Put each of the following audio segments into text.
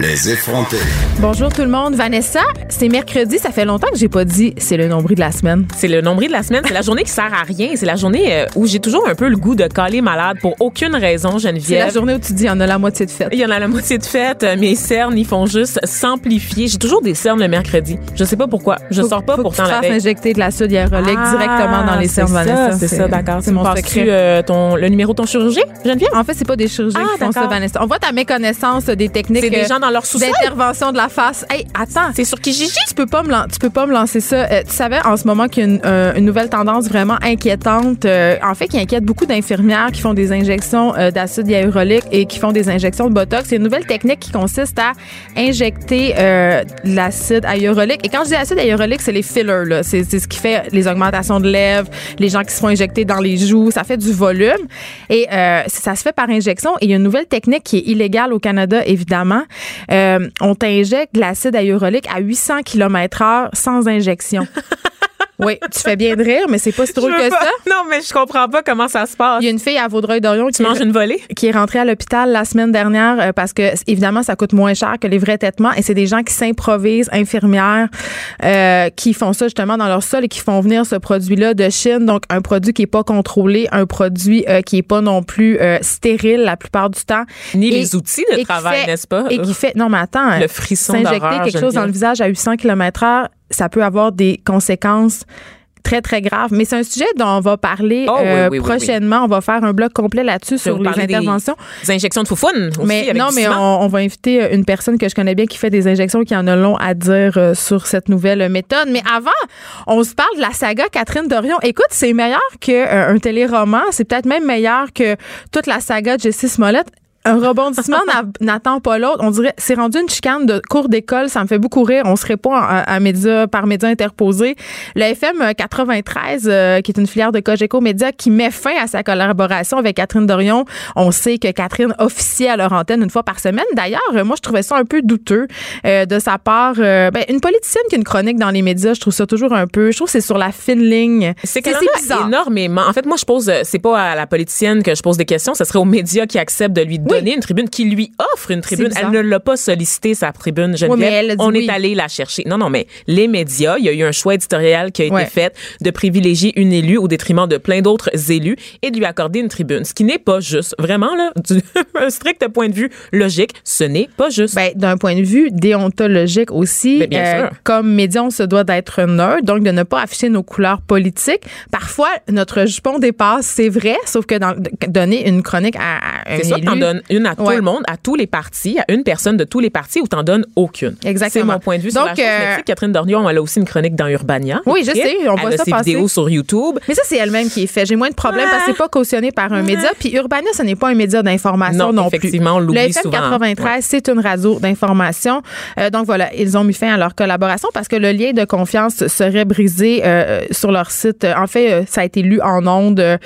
Les effrontés. Bonjour tout le monde. Vanessa, c'est mercredi. Ça fait longtemps que j'ai pas dit c'est le nombril de la semaine. C'est le nombril de la semaine. C'est la journée qui sert à rien. C'est la journée euh, où j'ai toujours un peu le goût de caler malade pour aucune raison, C'est la Geneviève. journée où tu dis il y en a la moitié de fête. Il y en a la moitié de fête. Euh, Mes cernes, ils font juste s'amplifier. J'ai toujours des cernes le mercredi. Je sais pas pourquoi. Je Faut- sors pas faut pourtant que tu la veille. injecter de l'acide hyaluronique Ah, directement dans les cernes, Vanessa. C'est ça, d'accord. C'est Tu mon secret. euh, ton, le numéro de ton chirurgien, Geneviève? En fait, c'est pas des chirurgiens Ah, qui font ça. Vanessa. On voit ta méconnaissance des techniques C'est des euh, gens dans leur sous-sol? d'intervention de la face. Hey, attends. C'est sur Kijiji? Tu peux pas me tu peux pas me lancer ça. Euh, tu savais en ce moment qu'il y a une, euh, une nouvelle tendance vraiment inquiétante, euh, en fait, qui inquiète beaucoup d'infirmières qui font des injections d'acide hyaluronique et qui font des injections de botox. C'est une nouvelle technique qui consiste à injecter de l'acide hyaluronique. Et quand je dis acide hyaluronique, c'est les fillers. là. C'est ce qui fait les augmentations de lèvres, les gens qui se font injecter dans les joues. Ça fait du volume et ça se fait par injection. Et il y a une nouvelle technique qui est illégale au Canada, évidemment. Euh, on t'injecte de l'acide hyaluronique à 800 km/h sans injection. oui, tu fais bien de rire, mais c'est pas si drôle que pas- ça. Non, mais je comprends pas comment ça se passe. Il y a une fille à Vaudreuil-Dorion qui Tu manges une volée? qui est rentrée à l'hôpital la semaine dernière euh, parce que évidemment ça coûte moins cher que les vrais traitements et c'est des gens qui s'improvisent infirmières euh, qui font ça justement dans leur sol et qui font venir ce produit-là de Chine donc un produit qui est pas contrôlé un produit euh, qui est pas non plus euh, stérile la plupart du temps Ni Et- les outils de travail, n'est-ce pas? et qui fait non mais attends Le frisson s'injecter quelque chose dans le visage à 800 km/h ça peut avoir des conséquences très très graves mais c'est un sujet dont on va parler Oh, euh, oui, oui, oui. prochainement on va faire un bloc complet là-dessus sur les des- interventions Des injections de foufoune aussi mais avec non, mais on, on va inviter euh, une personne que je connais bien qui fait des injections qui en a long à dire euh, sur cette nouvelle méthode. Mais avant, on se parle de la saga Catherine Dorion. Écoute, c'est meilleur qu'un un téléroman. C'est peut-être même meilleur que toute la saga de Jessie Smollett. Un rebondissement n'a- n'attend pas l'autre. On dirait, c'est rendu une chicane de cours d'école. Ça me fait beaucoup rire. On se répond à, à médias, par médias interposés. Le FM 93, euh, qui est une filière de Cogeco Média, qui met fin à sa collaboration avec Catherine Dorion. On sait que Catherine officiait à leur antenne une fois par semaine. D'ailleurs, euh, moi, je trouvais ça un peu douteux euh, de sa part. Euh, ben, une politicienne qui a une chronique dans les médias, je trouve ça toujours un peu. Je trouve que c'est sur la fine ligne. C'est bizarre. énormément. En fait, moi, je pose, euh, c'est pas à la politicienne que je pose des questions, ce serait aux médias qui acceptent de lui donner une tribune, qui lui offre une tribune. Elle ne l'a pas sollicité, sa tribune, Geneviève. Oui, mais elle On oui. est allé la chercher. Non, non, mais les médias, il y a eu un choix éditorial qui a été fait de privilégier une élue au détriment de plein d'autres élus et de lui accorder une tribune. Ce qui n'est pas juste. Vraiment, là, du un strict point de vue logique, ce n'est pas juste. Ben, d'un point de vue déontologique aussi, euh, Ben, bien sûr. comme média, on se doit d'être neutre, donc de ne pas afficher nos couleurs politiques. Parfois, notre jupon dépasse, c'est vrai, sauf que dans, donner une chronique à, à un C'est soit élu, t'en donnes une à tout Ouais. le monde, à tous les partis, à une personne de tous les partis, ou t'en donnes aucune? Exactement. C'est mon point de vue sur Donc, la chose. Euh, tu Catherine Dorion, elle a aussi une chronique dans Urbania. Oui, je sais, on voit elle ça a ses passer. vidéos sur YouTube. Mais ça, c'est elle-même qui est fait. J'ai moins de problèmes parce que c'est pas cautionné par un média. Puis Urbania, ce n'est pas un média d'information non, Non, effectivement, on plus. l'oublie Le FM souvent. 93, c'est une radio d'information. Euh, donc voilà, ils ont mis fin à leur collaboration parce que le lien de confiance serait brisé euh, sur leur site. En fait, euh, ça a été lu en ondes euh,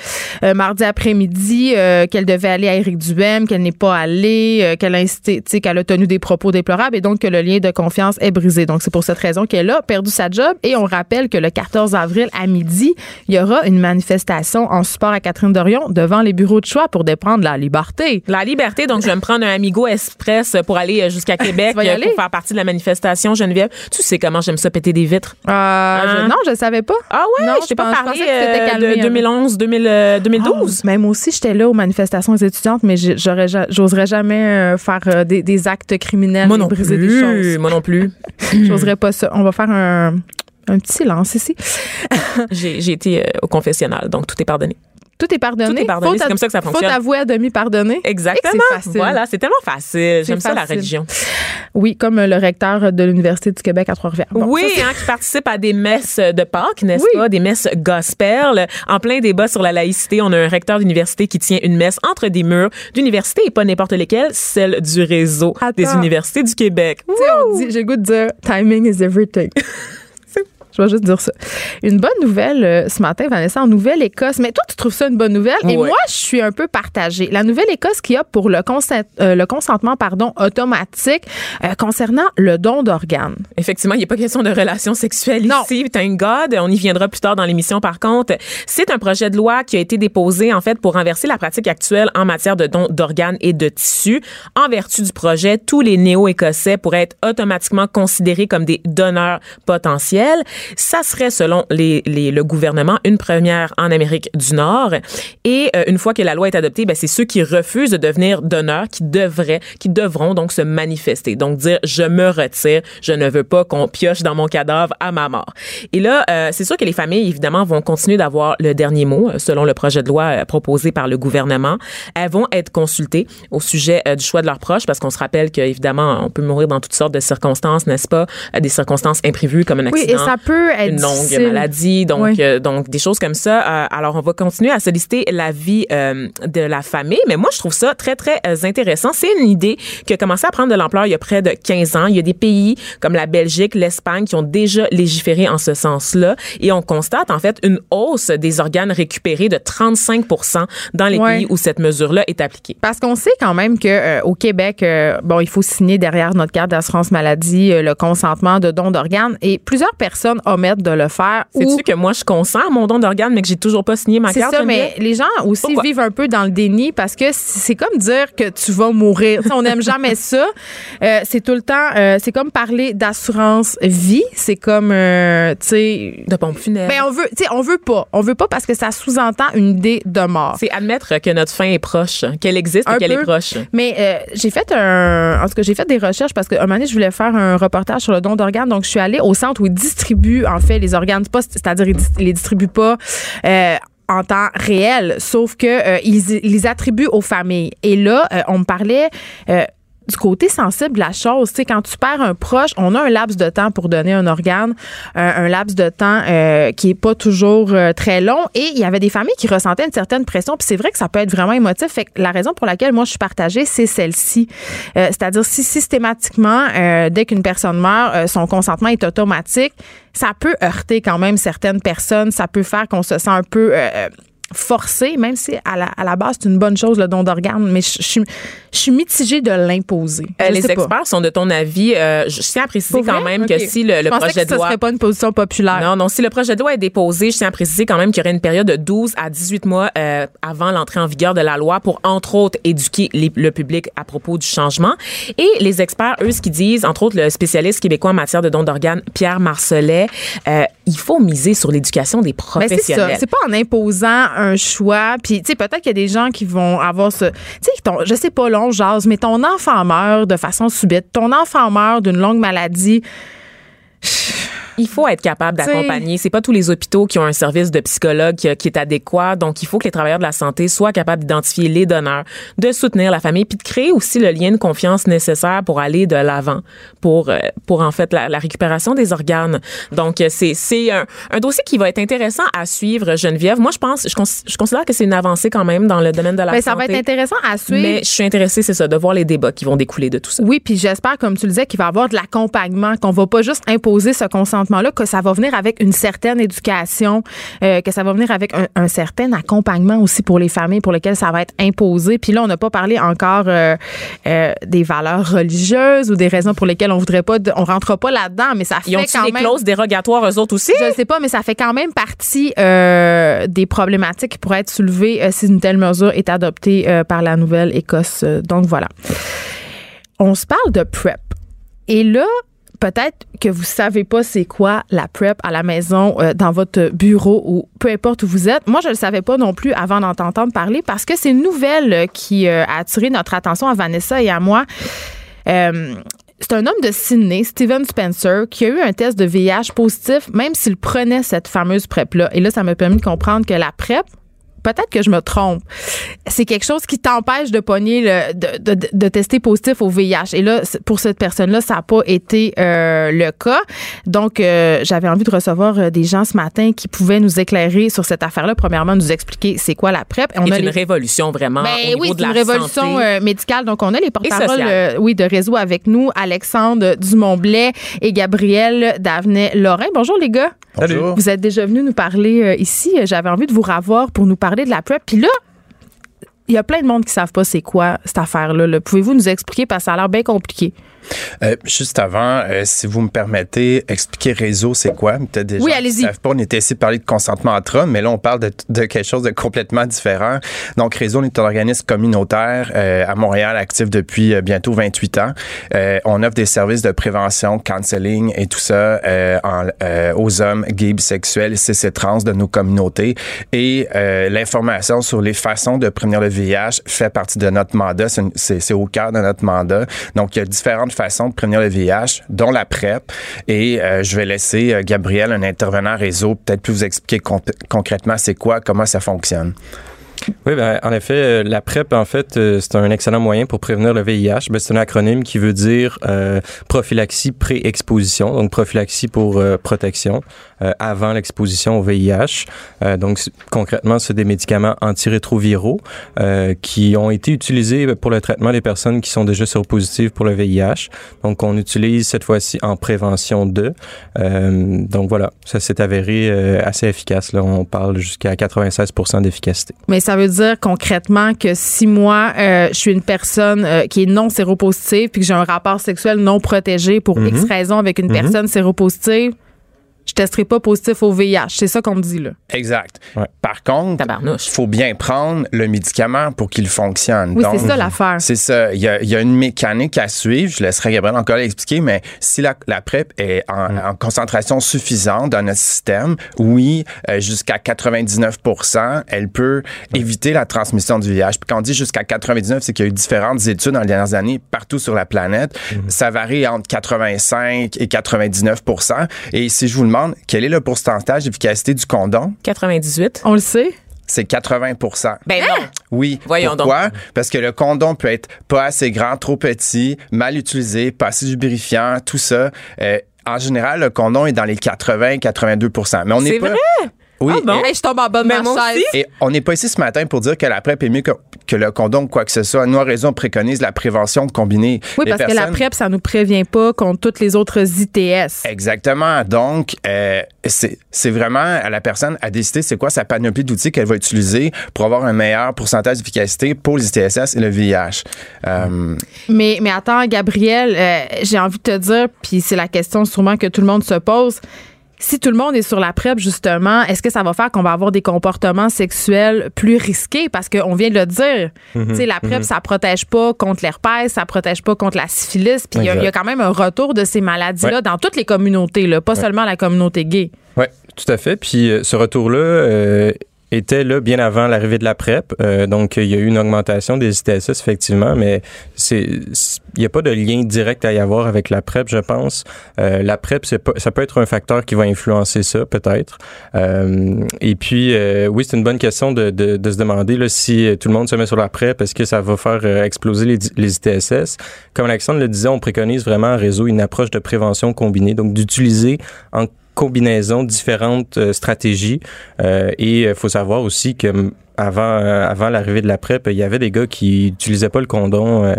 euh, mardi après-midi euh, qu'elle devait aller à Éric Duhem, qu'elle n'est pas allée, euh, qu'elle a incité, qu'elle a tenu des propos déplorables et donc que le lien de confiance est brisé. Donc c'est pour cette raison qu'elle a perdu sa job et on rappelle que le 14 avril à midi, il y aura une manifestation en support à Catherine Dorion devant les bureaux de choix pour déprendre la liberté. La liberté, donc je vais me prendre un Amigo Express pour aller euh, jusqu'à Québec euh, pour faire partie de la manifestation, Geneviève. Tu sais comment j'aime ça péter des vitres? Euh, je- non, je ne savais pas. Ah ouais, non, je t'ai pas parlé que calmé de peu. 2011, 2000, euh, 2012. Ah, Même aussi, j'étais là aux manifestations étudiantes, mais j'aurais, ja- j'oserais jamais euh, faire euh, des, des actes criminels Moi non briser des plus. choses. Moi non plus. J'oserais pas ça. On va faire un, un petit silence ici. J'ai j'ai été euh, au confessionnal, donc tout est pardonné. Tout est pardonné. Tout est pardonné, c'est comme ça que ça fonctionne. Faut t'avouer à demi pardonné. Exactement. Facile. Voilà, c'est tellement facile. J'aime ça la religion. Oui, comme euh, le recteur de l'Université du Québec à Trois-Rivières. Bon, oui, ça, hein, qui participe à des messes de Pâques, n'est-ce Oui. pas? Des messes gospel. En plein débat sur la laïcité, on a un recteur d'université qui tient une messe entre des murs d'université et pas n'importe lesquelles, celle du réseau des universités du Québec. Tu sais, on dit, j'ai goût de dire timing is everything. Je vais juste dire ça. Une bonne nouvelle euh, ce matin, Vanessa, en Nouvelle-Écosse. Mais toi, tu trouves ça une bonne nouvelle? Et moi, je suis un peu partagée. La Nouvelle-Écosse qui a pour le, consent- euh, le consentement pardon, automatique euh, concernant le don d'organes. Effectivement, il n'y a pas question de relations sexuelles Non. ici. Thank God. On y viendra plus tard dans l'émission. Par contre, c'est un projet de loi qui a été déposé, en fait, pour renverser la pratique actuelle en matière de don d'organes et de tissus. En vertu du projet, tous les néo-écossais pourraient être automatiquement considérés comme des donneurs potentiels. Ça serait, selon les, les- le gouvernement, une première en Amérique du Nord. Et euh, une fois que la loi est adoptée, ben, c'est ceux qui refusent de devenir donneurs qui devraient, qui devront donc se manifester. Donc dire, je me retire, je ne veux pas qu'on pioche dans mon cadavre à ma mort. Et là, euh, c'est sûr que les familles, évidemment, vont continuer d'avoir le dernier mot, euh, selon le projet de loi euh, proposé par le gouvernement. Elles vont être consultées au sujet euh, du choix de leurs proches, parce qu'on se rappelle qu'évidemment, on peut mourir dans toutes sortes de circonstances, n'est-ce pas? Des circonstances imprévues comme un Oui, accident et ça peut être une longue difficile. maladie, donc Oui. euh, donc des choses comme ça. Euh, alors on va continuer à solliciter la vie euh, de la famille, mais moi je trouve ça très très euh, intéressant. C'est une idée qui a commencé à prendre de l'ampleur il y a près de 15 ans. Il y a des pays comme la Belgique, l'Espagne qui ont déjà légiféré en ce sens-là et on constate en fait une hausse des organes récupérés de 35 dans les pays où cette mesure-là est appliquée. Parce qu'on sait quand même que euh, au Québec, euh, bon, il faut signer derrière notre carte d'assurance maladie le consentement de don d'organes et plusieurs personnes omettent de le faire. ou- Sais-tu que moi je consens à mon don d'organes mais que j'ai toujours pas signé ma C'est carte ça, Geneviève? mais les gens aussi Pourquoi? vivent un peu dans le déni parce que c'est comme dire que tu vas mourir. On n'aime jamais ça. Euh, c'est tout le temps, euh, c'est comme parler d'assurance vie. C'est comme, euh, tu sais, de pompe funèbre. ben on veut, tu sais, on veut pas, on veut pas parce que ça sous-entend une idée de mort. C'est admettre que notre fin est proche, qu'elle existe Un et qu'elle est proche. Mais j'ai fait un. En tout cas, j'ai fait des recherches parce qu'un moment donné, je voulais faire un reportage sur le don d'organes. Donc, je suis allée au centre où ils distribuent, en fait, les organes. C'est pas- C'est-à-dire, ils les distribuent pas. euh, en temps réel, sauf que euh, ils, attribuent aux familles. Et là, euh, on me parlait euh, du côté sensible de la chose. Tu sais, quand tu perds un proche, on a un laps de temps pour donner un organe, un, laps de temps euh, qui est pas toujours euh, très long. Et il y avait des familles qui ressentaient une certaine pression. Puis c'est vrai que ça peut être vraiment émotif. Fait que la raison pour laquelle moi je suis partagée, c'est celle-ci. Euh, C'est-à-dire si systématiquement, euh, dès qu'une personne meurt, son consentement est automatique, ça peut heurter quand même certaines personnes. Ça peut faire qu'on se sent un peu forcé, même si à la, à la base c'est une bonne chose le don d'organes, mais je je suis je suis mitigée de l'imposer. Euh, les pas. experts sont de ton avis. Euh, je tiens à préciser Pour quand vrai? même que si le, le projet que de ce loi serait pas une position populaire. non, non, si le projet de loi est déposé, je tiens à préciser quand même qu'il y aurait une période de 12 à 18 mois euh, avant l'entrée en vigueur de la loi pour, entre autres, éduquer les- le public à propos du changement. Et les experts, eux, ce qu'ils disent, entre autres, le spécialiste québécois en matière de dons d'organes, Pierre Marcelet, il faut miser sur l'éducation des Ben, c'est ça. professionnels. C'est pas en imposant un choix. Puis, tu sais, peut-être qu'il y a des gens qui vont avoir ce. Tu sais, je sais pas, long jase, mais ton enfant meurt de façon subite. Ton enfant meurt d'une longue maladie. Il faut être capable d'accompagner. C'est pas tous les hôpitaux qui ont un service de psychologue qui, qui est adéquat. Donc, il faut que les travailleurs de la santé soient capables d'identifier les donneurs, de soutenir la famille, puis de créer aussi le lien de confiance nécessaire pour aller de l'avant, pour euh, pour en fait la, la récupération des organes. Donc, euh, c'est c'est un, un dossier qui va être intéressant à suivre, Geneviève. Moi, je pense, je, cons- je considère que c'est une avancée quand même dans le domaine de la Ben, ça santé. va être intéressant à suivre. Mais je suis intéressée, c'est ça, de voir les débats qui vont découler de tout ça. Oui, puis j'espère, comme tu le disais, qu'il va y avoir de l'accompagnement, qu'on va pas juste imposer ce consentement-là, que ça va venir avec une certaine éducation, euh, que ça va venir avec un, un certain accompagnement aussi pour les familles pour lesquelles ça va être imposé. Puis là, on n'a pas parlé encore euh, euh, des valeurs religieuses ou des raisons pour lesquelles on voudrait pas, de- on rentre pas là-dedans, mais ça fait Ils ont quand des même. clauses dérogatoires eux autres aussi? Je sais pas, mais ça fait quand même partie des problématiques qui pourraient être soulevées si une telle mesure est adoptée par la Nouvelle-Écosse. Donc voilà. On se parle de PrEP. Et là, peut-être que vous savez pas c'est quoi la PrEP à la maison, euh, dans votre bureau ou peu importe où vous êtes. Moi, je le savais pas non plus avant d'en t'entendre parler parce que c'est une nouvelle euh, qui euh, a attiré notre attention à Vanessa et à moi. C'est un homme de Sydney, Steven Spencer, qui a eu un test de VIH positif, même s'il prenait cette fameuse PrEP-là. Et là, ça m'a permis de comprendre que la PrEP, peut-être que je me trompe, c'est quelque chose qui t'empêche de pogner le, de, de, de, tester positif au VIH. Et là, pour cette personne-là, ça n'a pas été euh, le cas. Donc, euh, j'avais envie de recevoir euh, des gens ce matin qui pouvaient nous éclairer sur cette affaire-là. Premièrement, nous expliquer c'est quoi la PrEP. On a une révolution vraiment ben, au niveau oui, de la une révolution médicale. Donc, on a les porte-paroles oui, de réseau avec nous, Alexandre Dumont-Blais et Gabriel Davenet-Lorrain. Bonjour les gars. Bonjour. Vous êtes déjà venus nous parler ici. J'avais envie de vous revoir pour nous parler de la PrEP. Puis là, il y a plein de monde qui savent pas c'est quoi cette affaire-là. -là, pouvez vous nous expliquer? Parce que ça a l'air bien compliqué? Euh, juste avant, euh, si vous me permettez, expliquer réseau, c'est quoi? Peut-être des oui, gens allez-y. savent pas. On était ici parler de consentement entre hommes, mais là, on parle de, de, quelque chose de complètement différent. Donc, Réseau, on est un organisme communautaire euh, à Montréal, actif depuis euh, bientôt 28 ans. Euh, on offre des services de prévention, counseling et tout ça en, aux hommes gays, bisexuels, cis et trans de nos communautés. Et l'information sur les façons de prévenir le VIH fait partie de notre mandat. C'est au cœur de notre mandat. Donc, il y a différentes façon de prévenir le VIH, dont la PrEP. Et euh, je vais laisser euh, Gabriel, un intervenant réseau, peut-être plus vous expliquer concrètement c'est quoi, comment ça fonctionne. Oui, ben, en effet, euh, la PrEP, en fait, c'est un excellent moyen pour prévenir le VIH. Ben, c'est un acronyme qui veut dire prophylaxie pré-exposition, donc prophylaxie pour protection. Euh, avant l'exposition au VIH. Euh, donc, concrètement, c'est des médicaments antirétroviraux euh, qui ont été utilisés pour le traitement des personnes qui sont déjà séropositives pour le VIH. Donc, on utilise cette fois-ci en prévention de. donc, voilà, ça s'est avéré assez efficace. Là, on parle jusqu'à 96 d'efficacité. Mais ça veut dire concrètement que si moi, je suis une personne qui est non séropositive puis que j'ai un rapport sexuel non protégé pour X Mhm. raison avec une Mhm. personne séropositive, je testerai pas positif au VIH. C'est ça qu'on me dit, là. Exact. Ouais. Par contre, il faut bien prendre le médicament pour qu'il fonctionne. Oui, c'est ça l'affaire. C'est ça. Il y, a, il y a une mécanique à suivre. Je laisserai Gabriel encore l'expliquer, mais si la, la PrEP est en, Mm. en concentration suffisante dans notre système, oui, euh, jusqu'à 99 elle peut éviter la transmission du VIH. Puis quand on dit jusqu'à 99, c'est qu'il y a eu différentes études dans les dernières années partout sur la planète. Mm-hmm. Ça varie entre 85 et 99 Et si je vous demande quel est le pourcentage d'efficacité du condom, 98. On le sait. c'est 80 Ben non. oui. Voyons Pourquoi? Parce que le condom peut être pas assez grand, trop petit, mal utilisé, pas assez lubrifiant, tout ça. Euh, en général, le condom est dans les 80-82 Mais on n'est C'est pas. vrai? Oui. Ah bon? Hey, je tombe en bas de ma chaise. Et, et on n'est pas ici ce matin pour dire que la PrEP est mieux que, que le condom ou quoi que ce soit. Nous, à raison, on préconise la prévention combinée. Oui, Les parce que la PrEP, ça nous prévient pas contre toutes les autres ITS. Exactement. Donc, euh, c'est c'est vraiment à la personne à décider c'est quoi sa panoplie d'outils qu'elle va utiliser pour avoir un meilleur pourcentage d'efficacité pour les ITSS et le VIH. Euh, Mais, mais attends, Gabriel, euh, j'ai envie de te dire, puis c'est la question sûrement que tout le monde se pose. Si tout le monde est sur la PrEP, justement, est-ce que ça va faire qu'on va avoir des comportements sexuels plus risqués? Parce qu'on vient de le dire. Sais, la PrEP, ça protège pas contre l'herpès, ça protège pas contre la syphilis. Puis il y a- il y, a quand même un retour de ces maladies-là Ouais. dans toutes les communautés, là, pas seulement la communauté gay. Oui, tout à fait. Puis euh, ce retour-là euh, était là bien avant l'arrivée de la PrEP. Euh, donc, il y a eu une augmentation des ITSS, effectivement, mais c'est il n'y a pas de lien direct à y avoir avec la PrEP, je pense. Euh, la PrEP, c'est ça peut être un facteur qui va influencer ça, peut-être. Euh, et puis, euh, oui, c'est une bonne question de, de, de se demander là, si tout le monde se met sur la PrEP, est-ce que ça va faire euh, exploser les, les ITSS? Comme Alexandre le disait, on préconise vraiment en réseau une approche de prévention combinée, donc d'utiliser en combinaison différentes euh, stratégies. Euh, et il faut savoir aussi que avant, euh, avant l'arrivée de la PrEP, il y avait des gars qui utilisaient pas le condom. euh,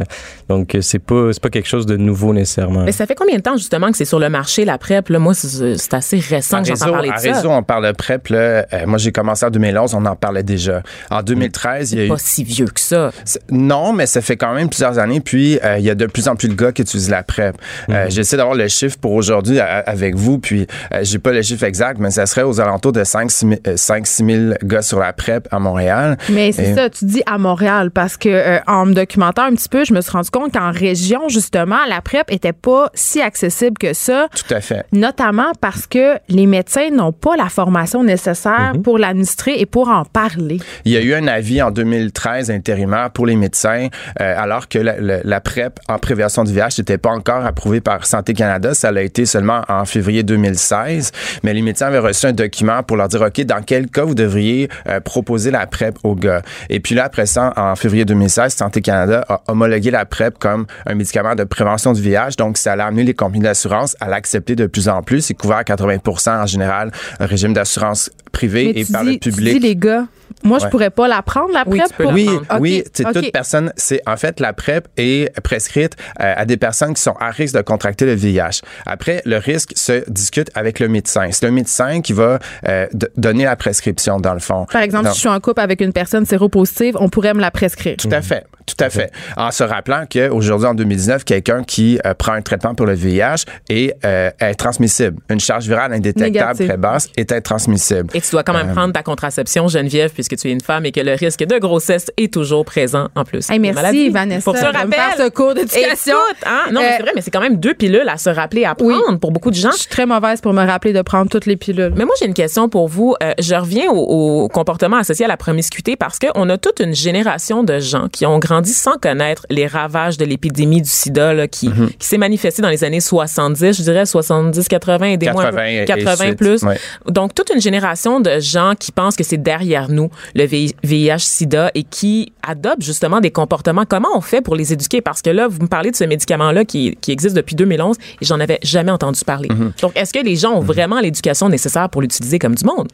donc, c'est pas, c'est pas quelque chose de nouveau nécessairement. Mais ça fait combien de temps, justement, que c'est sur le marché, la PrEP? Là, moi, c'est assez récent à que j'entends parler de à ça. réseau, on parle de PrEP. Là, euh, moi, j'ai commencé en 2011, on en parlait déjà. En 2013, il y a eu... Pas si vieux que ça. Non, mais ça fait quand même plusieurs années. Puis, euh, il y a de plus en plus de gars qui utilisent la PrEP. Euh, J'essaie d'avoir le chiffre pour aujourd'hui avec vous. Puis, euh, j'ai pas le chiffre exact, mais ça serait aux alentours de 5-6 000 gars sur la PrEP à Montréal. Mais c'est Et- ça, tu dis à Montréal, parce que euh, en me documentant un petit peu, je me suis rendu compte qu'en région, justement, la PrEP était pas si accessible que ça. Tout à fait. Notamment parce que les médecins n'ont pas la formation nécessaire Mhm. pour l'administrer et pour en parler. Il y a eu un avis en 2013 intérimaire pour les médecins, euh, alors que la, la- la PrEP en prévention du VIH n'était pas encore approuvée par Santé Canada. Ça l'a été seulement en février 2016. Mais les médecins avaient reçu un document pour leur dire, OK, dans quel cas vous devriez euh, proposer la PrEP aux gars. Et puis là, après ça, en février 2016, Santé Canada a homologué la PrEP comme un médicament de prévention du VIH. Donc, ça a amené les compagnies d'assurance à l'accepter de plus en plus. C'est couvert à 80 en général, un régime d'assurance privé Mais et tu par dis, le tu public. dis, les gars, moi, je Ouais. pourrais pas la prendre, la Oui, PrEP? tu peux pour- la Oui. Ok, oui, c'est ok. toute personne. C'est en fait la PrEP est prescrite euh, à des personnes qui sont à risque de contracter le VIH. Après, le risque se discute avec le médecin. C'est le médecin qui va euh, donner la prescription dans le fond. Par exemple, Donc, si je suis en couple avec une personne séropositive, on pourrait me la prescrire. tout à fait, tout à fait. En se rappelant qu'aujourd'hui, en 2019, quelqu'un qui euh, prend un traitement pour le VIH est, euh, est transmissible. Une charge virale indétectable Négative. très basse est intransmissible. Et tu dois quand même prendre ta contraception, Geneviève, puisque tu es une femme et que le risque de grossesse est toujours présent en plus. Hey, merci, maladies. Vanessa, Pour ce me rappel. faire ce cours d'éducation. Écoute, hein, non, mais Euh, c'est vrai, mais c'est quand même deux pilules à se rappeler à Oui. prendre pour beaucoup de gens. Je suis très mauvaise pour me rappeler de prendre toutes les pilules. Mais moi, j'ai une question pour vous. Euh, je reviens au, au comportement associé à la promiscuité parce qu'on a toute une génération de gens qui ont grandi sans connaître les ravages de l'épidémie du sida là, qui, Mhm. qui s'est manifestée dans les années 70, je dirais 70, 80, aidez-moi. un peu. 80 et- et 80 suite, plus. ouais. Donc, toute une génération de gens qui pensent que c'est derrière nous, le VIH-Sida, et qui adoptent justement des comportements. Comment on fait pour les éduquer? Parce que là, vous me parlez de ce médicament-là qui, qui existe depuis 2011 et j'en avais jamais entendu parler. Mhm. Donc, est-ce que les gens ont vraiment l'éducation nécessaire pour l'utiliser comme du monde?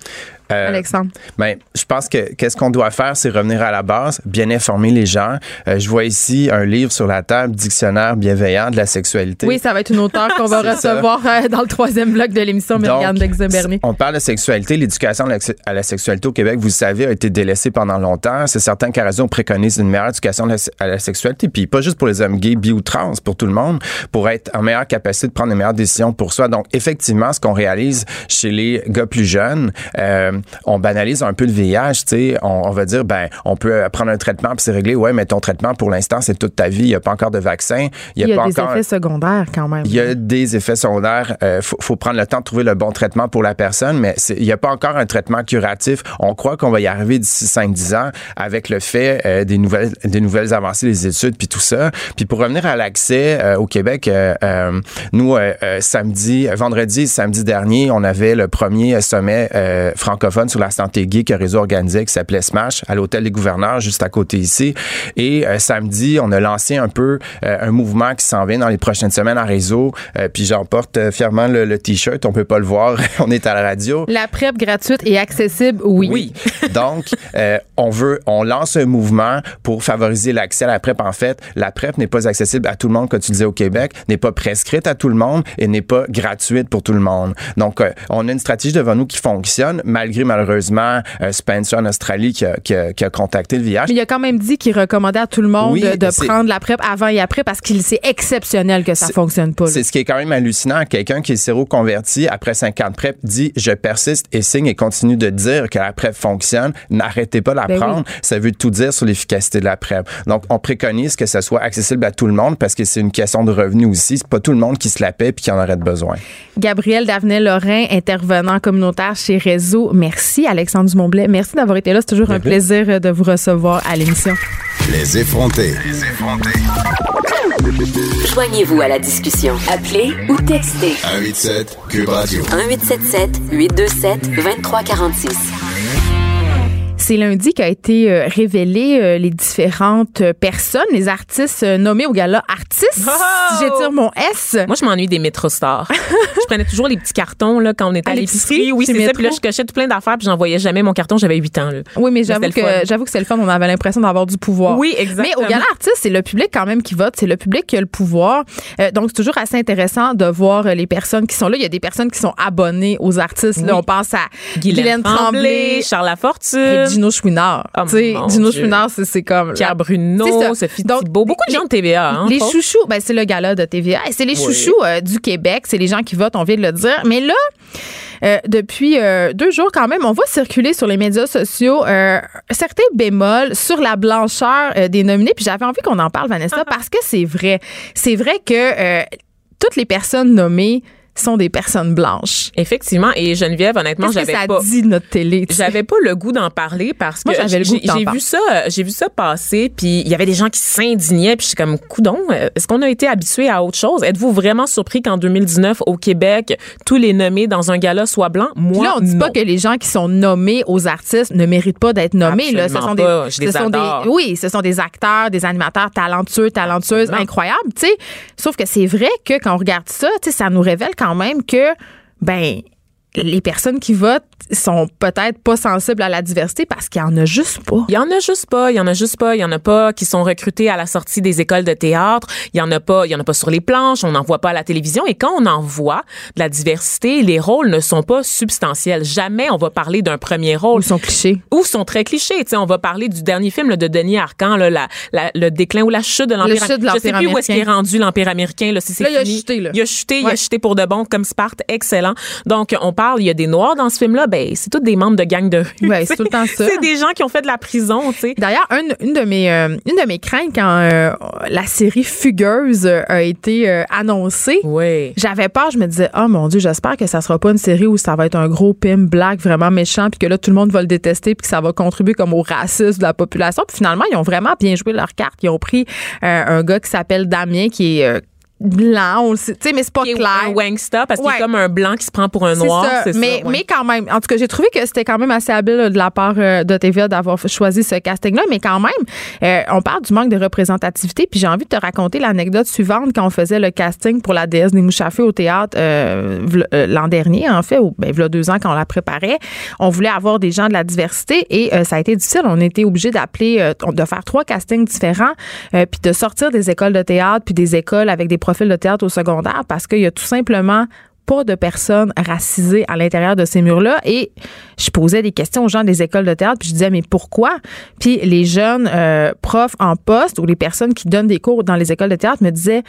Euh, Alexandre. Ben, je pense que qu'est-ce qu'on doit faire, c'est revenir à la base, bien informer les gens. Euh, je vois ici un livre sur la table, dictionnaire bienveillant de la sexualité. Oui, ça va être une auteure qu'on va recevoir euh, dans le troisième bloc de l'émission, Myriam Dexé-Bernier. On parle de sexualité. L'éducation à la- sexualité au Québec, vous le savez, a été délaissée pendant longtemps. C'est certain qu'à raison, on préconise une meilleure éducation à la, à la sexualité. Puis pas juste pour les hommes gays, bi ou trans, pour tout le monde, pour être en meilleure capacité de prendre les meilleures décisions pour soi. Donc, effectivement, ce qu'on réalise chez les gars plus jeunes, euh, on banalise un peu le VIH. Tu sais, on, on va dire, ben, on peut prendre un traitement puis c'est réglé. Ouais, mais ton traitement, pour l'instant, c'est toute ta vie. Il n'y a pas encore de vaccin. Il y a pas des encore effets secondaires quand même. il y a des effets secondaires. Euh, faut, faut prendre le temps de trouver le bon traitement pour la personne, mais il n'y a pas encore un traitement curatif. On croit qu'on va y arriver d'ici 5-10 ans avec le fait euh, des nouvelles des nouvelles avancées, des études, puis tout ça. Puis pour revenir à l'accès euh, au Québec, euh, euh, nous, euh, euh, samedi, vendredi, samedi dernier, on avait le premier sommet euh, francophone sur la santé gay que Réseau organisait qui s'appelait SMASH à l'Hôtel des gouverneurs, juste à côté ici. Et euh, samedi, on a lancé un peu euh, un mouvement qui s'en vient dans les prochaines semaines en réseau. Euh, puis j'en porte euh, fièrement le, le T-shirt. On peut pas le voir. on est à la radio. La PrEP gratuite et accessible, oui. Oui. Donc, on veut, on lance un mouvement pour favoriser l'accès à la PrEP. En fait, la PrEP n'est pas accessible à tout le monde, comme tu disais au Québec, n'est pas prescrite à tout le monde et n'est pas gratuite pour tout le monde. Donc, on a une stratégie devant nous qui fonctionne, malgré malheureusement Spencer en Australie qui a, qui a- qui a contacté le VIH. Mais il a quand même dit qu'il recommandait à tout le monde Oui, de, prendre la PrEP avant et après parce qu'il c'est exceptionnel que ça C'est- fonctionne pas. C'est ce qui est quand même hallucinant. Quelqu'un qui est séroconverti après 50 PrEP dit je persiste et signe et continue de dire que la PrEP fonctionne. N'arrêtez pas de la Ben prendre. Ça veut tout dire sur l'efficacité de la PrEP. Donc, on préconise que ça soit accessible à tout le monde parce que c'est une question de revenus aussi. C'est pas tout le monde qui se la paie puis qui en aurait besoin. Gabriel Davenet-Lorrain, intervenant communautaire chez Réseau. Merci, Alexandre Dumontblais. Merci d'avoir été là. C'est toujours un plaisir euh, de vous recevoir à l'émission. Les effrontés. Joignez-vous à la discussion. Appelez ou textez 187 Cube Radio. 1877 827 2346. C'est lundi qu'a été euh, révélé euh, les différentes euh, personnes, les artistes nommés au gala artistes. Oh! Si j'étire mon S. Moi, je m'ennuie des métrostars. je prenais toujours les petits cartons là, quand on était à, À l'épicerie. Oui, c'est ça. Puis là, je cochais tout plein d'affaires puis j'envoyais jamais mon carton. J'avais 8 ans. Là. Oui, mais Mais j'avoue que j'avoue c'est le fun. On avait l'impression d'avoir du pouvoir. Oui, Mais exactement. au gala artiste, c'est le public quand même qui vote. C'est le public qui a le pouvoir. Donc, c'est toujours assez intéressant de voir les personnes qui sont là. Il y a des personnes qui sont abonnées aux artistes. Là, Oui. on pense à Guylaine Tremblay, Charles Lafortune, et Gino Chouinard. Oh, Tu Dieu. Chouinard, c'est c'est comme... Pierre Bruno. Sophie Donc, Thibault. Beaucoup de les- gens de TVA. Hein, les faut- chouchous, ben c'est le gala de TVA. Et c'est les chouchous euh, du Québec. C'est les gens qui votent, on vient de le dire. Mais là, euh, depuis euh, deux jours quand même, on voit circuler sur les médias sociaux euh, certains bémols sur la blancheur euh, des nominés. Puis j'avais envie qu'on en parle, Vanessa, parce que c'est vrai. C'est vrai que euh, toutes les personnes nommées sont des personnes blanches. Effectivement. Et Geneviève, honnêtement, Qu'est-ce que j'avais ça pas. dit notre télé? J'avais pas le goût d'en parler parce que j'avais le goût j'ai vu ça, j'ai vu ça passer, puis il y avait des gens qui s'indignaient, puis je suis comme coudon. Est-ce qu'on a été habitué à autre chose? Êtes-vous vraiment surpris qu'en 2019 au Québec, tous les nommés dans un gala soient blancs? Moi, Puis là, on dit non. pas que les gens qui sont nommés aux artistes ne méritent pas d'être nommés. Là. Ce sont pas. des, Je les sont des, oui, ce sont des acteurs, des animateurs talentueux, talentueuses, incroyables. Tu sais, sauf que c'est vrai que quand on regarde ça, tu sais, ça nous révèle quand même que, ben, les personnes qui votent sont peut-être pas sensibles à la diversité parce qu'il y en a juste pas. Il y en a juste pas, il y en a juste pas, il y en a pas qui sont recrutés à la sortie des écoles de théâtre, il y en a pas, il y en a pas sur les planches, on n'en voit pas à la télévision et quand on en voit de la diversité, les rôles ne sont pas substantiels. Jamais on va parler d'un premier rôle Ils sont clichés. ou sont très clichés. Tu sais, on va parler du dernier film là, de Denis Arcand, là, la, la- le déclin ou la chute de l'Empire de Je sais plus où est-ce qu'il est américain. rendu l'Empire américain. Là, si c'est il a chuté, là. Il a chuté, il a chuté pour de bon, comme Sparte, excellent. Donc, on parle, il y a des Noirs dans ce film-là, ben c'est tous des membres de gangs de rue. Ouais, c'est tout le temps ça. C'est des gens qui ont fait de la prison, tu sais. D'ailleurs, une, une de mes euh, une de mes craintes quand euh, la série Fugueuse euh, a été euh, annoncée, Oui. j'avais peur, je me disais oh mon dieu, j'espère que ça sera pas une série où ça va être un gros pim black vraiment méchant puis que là tout le monde va le détester puis que ça va contribuer comme au racisme de la population. Puis finalement, ils ont vraiment bien joué leur carte. Ils ont pris un gars qui s'appelle Damien qui est blanc, on le sait, tu sais mais c'est pas Qui est clair. un wangsta parce qu'il Ouais. est comme un blanc qui se prend pour un C'est noir. ça. C'est mais, ça, ouais. mais quand même, en tout cas, j'ai trouvé que c'était quand même assez habile de la part euh, de TVA d'avoir choisi ce casting-là. Mais quand même, euh, on parle du manque de représentativité. Puis j'ai envie de te raconter l'anecdote suivante quand on faisait le casting pour la déesse des feu au théâtre euh, euh, l'an dernier, en fait, ou ben, v'là deux ans quand on la préparait. On voulait avoir des gens de la diversité et euh, ça a été difficile. On a été obligé d'appeler, euh, de faire trois castings différents, euh, puis de sortir des écoles de théâtre, puis des écoles avec des profils de théâtre au secondaire parce qu'il y a tout simplement pas de personnes racisées à l'intérieur de ces murs-là. Et je posais des questions aux gens des écoles de théâtre, puis je disais, mais pourquoi? Puis les jeunes euh, profs en poste ou les personnes qui donnent des cours dans les écoles de théâtre me disaient,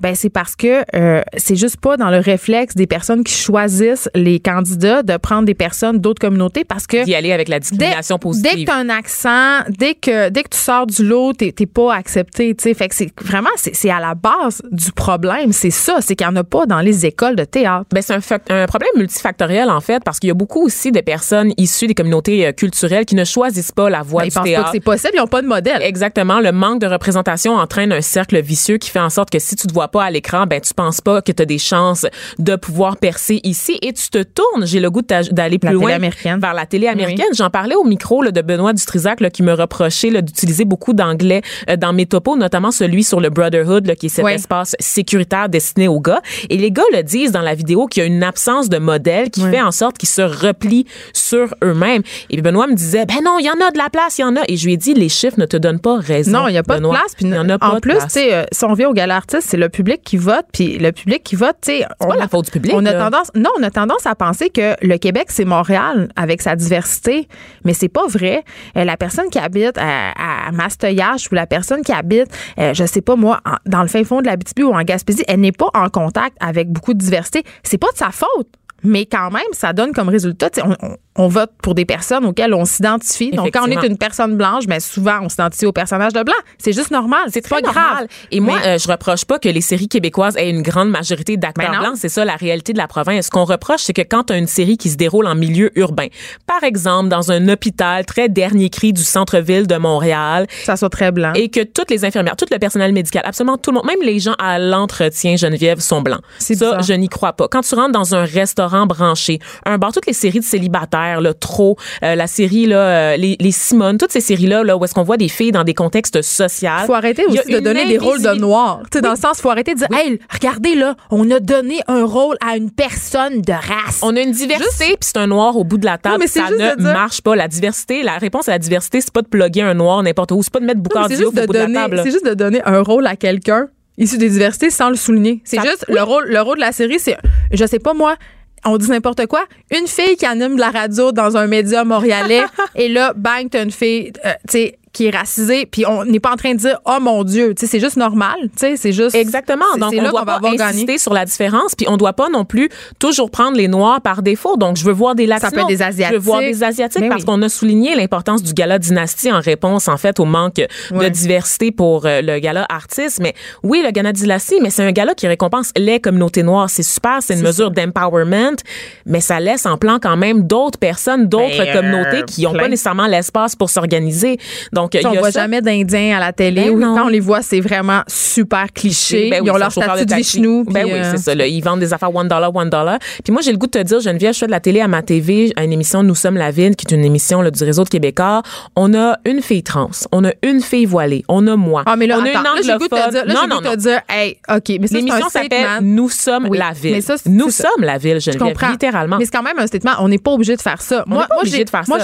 ben c'est parce que euh, c'est juste pas dans le réflexe des personnes qui choisissent les candidats de prendre des personnes d'autres communautés parce que D'y aller avec la discrimination Dès, positive. dès que tu as un accent, dès que, dès que tu sors du lot, t'es t'es pas accepté. tu sais. Fait que c'est vraiment, c'est c'est à la base du problème. C'est ça, c'est qu'il n'y en a pas dans les écoles de théâtre. Ben, c'est un, un problème multifactoriel, en fait, parce qu'il y a beaucoup aussi de personnes issues des communautés euh, culturelles qui ne choisissent pas la voie Ben, ils du pensent pas théâtre. que c'est possible, ils n'ont pas de modèle. Exactement. Le manque de représentation entraîne un cercle vicieux qui fait en sorte que si tu te vois pas à l'écran, ben tu penses pas que tu as des chances de pouvoir percer ici et tu te tournes. J'ai le goût de d'aller plus La loin vers la télé américaine. J'en parlais au micro là, de Benoît Dutrisac là, qui me reprochait d'utiliser beaucoup d'anglais euh, dans mes topos, notamment celui sur le Brotherhood, là, qui est cet espace sécuritaire destiné aux gars. Et les gars le disent dans la vidéo qu'il y a une absence de modèle qui fait en sorte qu'ils se replient sur eux-mêmes. Et Benoît me disait, ben non, il y en a de la place, il y en a. Et je lui ai dit, les chiffres ne te donnent pas raison. Non, il n'y a pas Benoît. de place. Puis y en a pas en de plus, tu place. sais, euh, si on vient au gala artiste, c'est le public qui vote. Puis le public qui vote, tu sais, C'est on pas la faute du public. On a là. tendance, non, on a tendance à penser que le Québec, c'est Montréal avec sa diversité, mais c'est pas vrai. Euh, la personne qui habite à, à Mastoyache ou la personne qui habite, euh, je sais pas moi, en- dans le fin fond de la BTB ou en Gaspésie, elle n'est pas en contact avec beaucoup de diversité. C'est pas de sa faute. Mais quand même, ça donne comme résultat, on, on- on vote pour des personnes auxquelles on s'identifie. Donc, quand on est une personne blanche, mais souvent, on s'identifie au personnage de blanc. C'est juste normal. C'est pas grave. Et moi, euh, je reproche pas que les séries québécoises aient une grande majorité d'acteurs Ben blancs. C'est ça la réalité de la province. Ce qu'on reproche, c'est que quand tu as une série qui se déroule en milieu urbain, par exemple dans un hôpital très dernier cri du centre-ville de Montréal, ça soit très blanc. et que toutes les infirmières, tout le personnel médical, absolument tout le monde, même les gens à l'entretien Geneviève sont blancs. Ça, bizarre. je n'y crois pas. Quand tu rentres dans un restaurant branché, un bar, toutes les séries de célibataires, là, trop, euh, la série là, euh, les, les Simone, toutes ces séries là, là où est-ce qu'on voit des filles dans des contextes sociaux. faut arrêter aussi de donner des rôles de noirs. Sais, dans le sens, faut arrêter de dire, hey, regardez là, on a donné un rôle à une personne de race. On a une diversité, puis c'est un noir au bout de la table. Non, mais ça ne dire- marche pas. La diversité, la réponse à la diversité, c'est pas de plugger un noir n'importe où, c'est pas de mettre Boucard au de bout de la donner, table. c'est juste de donner un rôle à quelqu'un issu des diversités sans le souligner. C'est juste oui. le rôle, le rôle de la série, c'est, je sais pas moi. On dit n'importe quoi. Une fille qui anime de la radio dans un média montréalais et là, bang, t'as une fille, euh, tu sais, qui est racisé, puis on n'est pas en train de dire oh mon Dieu, tu sais, c'est juste normal, tu sais, c'est juste Exactement. Donc, on doit va pas avoir insister gagné. sur la différence, puis on doit pas non plus toujours prendre les Noirs par défaut. Donc, je veux voir des Latinos. peut être des Je veux voir Asiatiques. des Asiatiques Mais parce oui. qu'on a souligné l'importance du gala Dynastie en réponse, en fait, au manque de Ouais. diversité pour euh, le gala artiste. Mais oui, le gala Dynastie, mais c'est un gala qui récompense les communautés noires. C'est super, c'est une mesure d'empowerment, mais ça laisse en plan quand même d'autres personnes, d'autres Ben, communautés euh, qui n'ont pas nécessairement l'espace pour s'organiser. Donc, on a voit ça. jamais d'Indiens à la télé. Ben quand on les voit, c'est vraiment super cliché. Ben oui, Ils ont leur statut de. Vishnu. Ben oui, euh, c'est ça. Là, ils vendent des affaires one dollar, one dollar. Puis moi, j'ai le goût de te dire, Geneviève, je fais de la télé à ma TV, à une émission Nous sommes la ville, qui est une émission là, du réseau de Québécois. On a une fille trans, on a une fille voilée, on a moi. Ah, mais là, on a attends, là, j'ai goût de te dire, là, non, j'ai le non, goût de non. te dire, hey, OK, mais L'émission s'appelle. Nous sommes Oui, la ville. mais ça, c'est- Nous ça. sommes la ville, Je Geneviève, comprends. littéralement. Mais c'est quand même un statement. On n'est pas obligé de faire ça. Moi,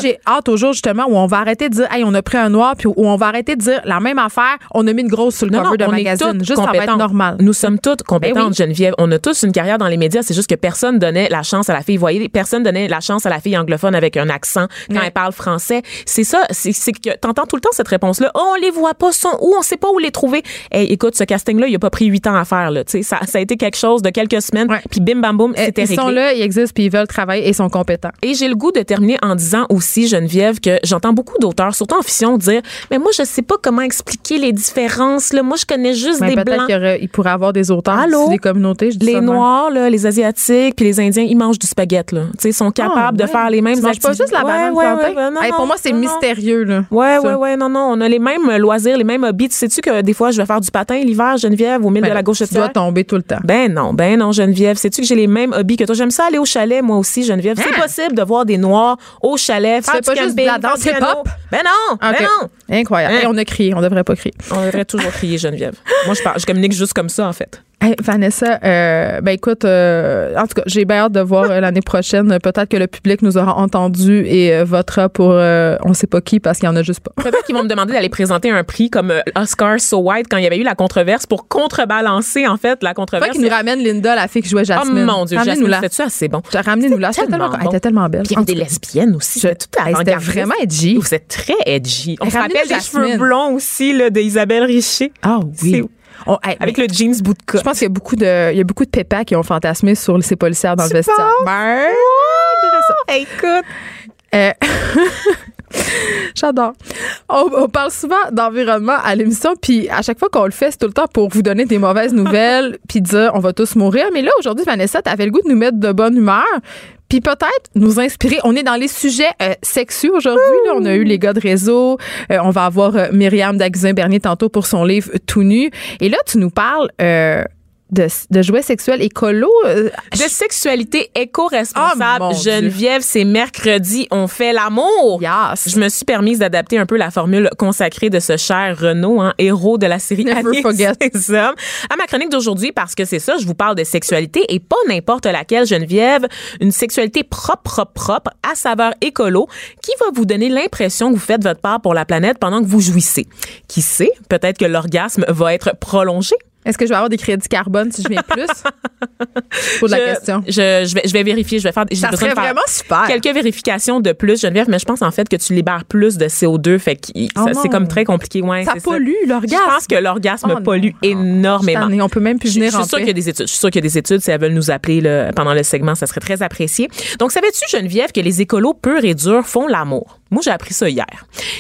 j'ai hâte au jour, justement, où on va arrêter de dire, hey, on a pris un noir, puis où on va arrêter de dire la même affaire, on a mis une grosse sur le Non, cover non, on est magazine. toutes Juste, ça va être compétentes. normal. Nous sommes toutes compétentes, Ben oui. Geneviève. On a tous une carrière dans les médias. C'est juste que personne donnait la chance à la fille voyez, personne donnait la chance à la fille anglophone avec un accent quand elle parle français. C'est ça. C'est que t'entends tout le temps cette réponse-là. Oh, on les voit pas, sont où, on sait pas où les trouver. Hey, écoute, ce casting-là, il a pas pris huit ans à faire. Là. Ça, ça a été quelque chose de quelques semaines. Puis bim bam boum, Euh, c'était Ils réglé. sont là, ils existent, puis ils veulent travailler et ils sont compétents. Et j'ai le goût de terminer en disant aussi, Geneviève, que j'entends beaucoup d'auteurs, surtout en fiction, dire Mais moi, je sais pas comment expliquer les différences. Là. Moi, je connais juste Mais des blancs. qu'il il pourrait avoir des auteurs Allô? des communautés. Je dis Les de. Noirs, là, les Asiatiques, puis les Indiens, ils mangent du spaghetti. Là. Tu sais, Ils sont capables Ah, de ouais. faire les mêmes Tu manges pas activités. juste la banane ouais, plantain? ouais, ouais, non, Hey, pour moi, c'est mystérieux. Là, Ouais, ça. ouais, ouais, non, non. On a les mêmes loisirs, les mêmes hobbies. Tu sais-tu que des fois, je vais faire du patin l'hiver, Geneviève, au milieu Ben, de la gauche tu dois tomber tout le temps. Ben non, ben non, Geneviève. Sais-tu que j'ai les mêmes hobbies que toi? J'aime ça aller au chalet, moi aussi, Geneviève. C'est Hein? possible de voir des Noirs au chalet, faire du pas juste camping, de la danse hip-hop? Ben non, ben non. Incroyable. Hein? Hey, on a crié, on devrait pas crier. On devrait toujours crier, Geneviève. Moi, je, parle, je communique juste comme ça, en fait. Hey, Vanessa, euh, ben écoute, euh, en tout cas, j'ai bien hâte de voir euh, l'année prochaine. Peut-être que le public nous aura entendu et euh, votera pour euh, on sait pas qui parce qu'il y en a juste pas. Peut-être qu'ils vont me demander d'aller présenter un prix comme Oscar So White quand il y avait eu la controverse pour contrebalancer, en fait, la controverse. qu'ils nous ramènent Linda, la fille qui jouait Oh Jasmine. mon Dieu, Jasmine, là. c'était-tu assez bon? Ramenez-nous là. C'était tellement tellement, elle bon. était tellement belle. Puis il y avait des lesbiennes aussi. Je- C'était tout c'était vraiment edgy. Vous êtes très edgy. On se rappelle des cheveux blonds aussi là, d'Isabelle Richer. Ah oui. C'est- On- hey, Avec mais le jeans bout de Je pense qu'il y a beaucoup de, il y a beaucoup de pépas qui ont fantasmé sur ces policières dans le vestiaire. Ben, Écoute. Euh, J'adore. On, on parle souvent d'environnement à l'émission, puis à chaque fois qu'on le fait, c'est tout le temps pour vous donner des mauvaises nouvelles, puis dire on va tous mourir. Mais là, aujourd'hui, Vanessa, t'avais le goût de nous mettre de bonne humeur, puis peut-être nous inspirer. On est dans les sujets euh, sexuels aujourd'hui. On a eu les gars de réseau. Euh, on va avoir euh, Myriam Daguizin-Bernier tantôt pour son livre Tout nu. Et là, tu nous parles euh, de, de jouets sexuels écolos. euh, De sexualité éco-responsable, Oh. Geneviève, c'est mercredi, on fait l'amour. Yes. Je me suis permise d'adapter un peu la formule consacrée de ce cher Renaud, hein, héros de la série Never forget. hommes, à ma chronique d'aujourd'hui parce que c'est ça, je vous parle de sexualité et pas n'importe laquelle, Geneviève, une sexualité propre, propre, propre, à saveur écolo, qui va vous donner l'impression que vous faites votre part pour la planète pendant que vous jouissez. Qui sait, peut-être que l'orgasme va être prolongé. Est-ce que je vais avoir des crédits carbone si je viens plus? Pour la je, question. Je, je vais, je vais vérifier, je vais faire. Ça serait de faire vraiment super. Quelques vérifications de plus, Geneviève, mais je pense en fait que tu libères plus de CO2, fait que Oh c'est comme très compliqué. Ouais, Ça pollue l'orgasme. Je pense que l'orgasme Oh pollue non. énormément. On peut même plus Je, je venir suis sûre qu'il y a des études. Je suis sûre qu'il y a des études. Si elles veulent nous appeler là, pendant le segment, ça serait très apprécié. Donc, savais-tu, Geneviève, que les écolos purs et durs font l'amour? Moi, j'ai appris ça hier.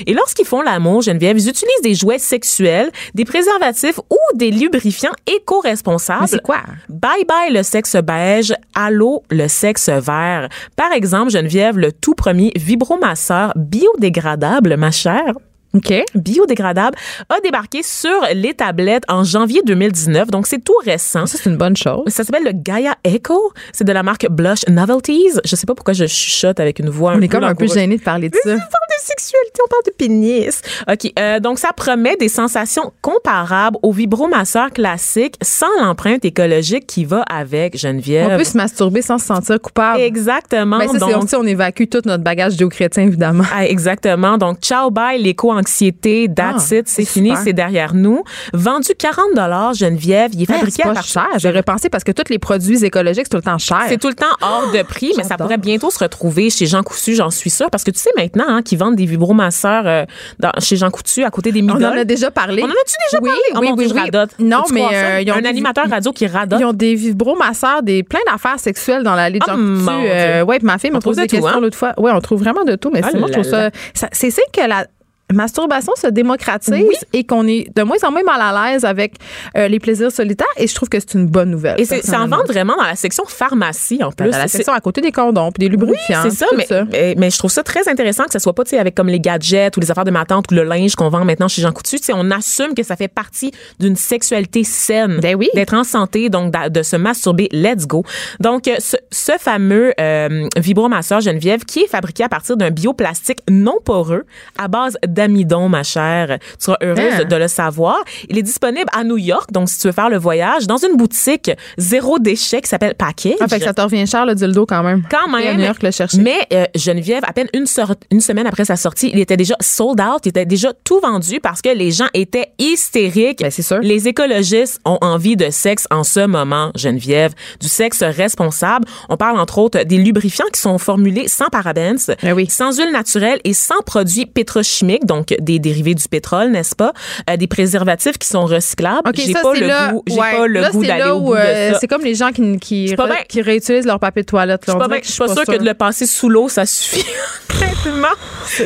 Et lorsqu'ils font l'amour, Geneviève, ils utilisent des jouets sexuels, des préservatifs ou des lubrifiants éco-responsables. C'est quoi? Bye bye le sexe beige, allô le sexe vert. Par exemple, Geneviève, le tout premier vibromasseur biodégradable, ma chère, OK. biodégradable, a débarqué sur les tablettes en janvier 2019. Donc, c'est tout récent. Ça, c'est une bonne chose. Ça s'appelle le Gaia Echo. C'est de la marque Blush Novelties. Je sais pas pourquoi je chuchote avec une voix On est comme un peu gêné de parler de ça. De sexualité, on parle de pénis. OK, euh, donc ça promet des sensations comparables au vibromasseur classique sans l'empreinte écologique qui va avec Geneviève. On peut se masturber sans se sentir coupable. Exactement. Ben, ça, donc, aussi, on évacue tout notre bagage judéo-chrétien, évidemment. ah, exactement. Donc, ciao, bye, l'éco-anxiété, that's Ah, it, c'est fini, c'est derrière nous. Vendu 40 Geneviève, il est Hein, fabriqué c'est à pas partir cher. J'aurais pensé parce que tous les produits écologiques, c'est tout le temps cher. C'est tout le temps hors de prix, mais ça pourrait bientôt se retrouver chez Jean Cousu, j'en suis sûre, parce que tu sais maintenant hein, qu'ils des vibromasseurs euh, dans- chez Jean Coutu à côté des On midoles. en a déjà parlé. On en a-tu déjà Oui, parlé? Oh oui, oui, oui. radote. Non, mais, euh, ils ont un des- animateur radio qui radote? Ils ont des vibromasseurs, des plein d'affaires sexuelles dans la Ligue Ah, Jean Coutu. Euh, ouais, puis ma fille On posé de des tout, questions hein? l'autre fois. Ouais, on trouve vraiment de tout, mais Ah c'est moi, je trouve ça, ça- c'est que la masturbation se démocratise Oui. et qu'on est de moins en moins mal à l'aise avec euh, les plaisirs solitaires et je trouve que c'est une bonne nouvelle. Et c'est c'est en vente vraiment dans la section pharmacie en plus. dans la section à côté des condoms puis des lubrifiants. C'est ça, mais, mais, mais je trouve ça très intéressant que ce soit pas avec comme les gadgets ou les affaires de ma tante ou le linge qu'on vend maintenant chez Jean Coutu. On assume que ça fait partie d'une sexualité saine. Ben oui. D'être en santé, donc de se masturber. Let's go. Donc, euh, ce, ce fameux euh, vibromasseur Geneviève qui est fabriqué à partir d'un bioplastique non poreux à base d'amidon, ma chère. Tu seras heureuse Ah. de le savoir. Il est disponible à New York, donc si tu veux faire le voyage, dans une boutique zéro déchet qui s'appelle Package. Ah, fait que ça te revient cher le dildo quand même. Quand à même. New York le chercher. Mais euh, Geneviève, à peine une, sor- une semaine après sa sortie, il était déjà sold out, il était déjà tout vendu parce que les gens étaient hystériques. Ben, c'est sûr. Les écologistes ont envie de sexe en ce moment, Geneviève, du sexe responsable. On parle entre autres des lubrifiants qui sont formulés sans parabens, Ben oui. sans huile naturelle et sans produits pétrochimiques, donc des dérivés du pétrole, n'est-ce pas? Euh, des préservatifs qui sont recyclables. OK, j'ai pas c'est le là. goût, j'ai ouais. pas le Là, goût d'aller au de euh, ça. C'est comme les gens qui, qui, réutilisent leur papier de toilette. là. Je suis pas, sûre que de le passer sous l'eau, ça suffit.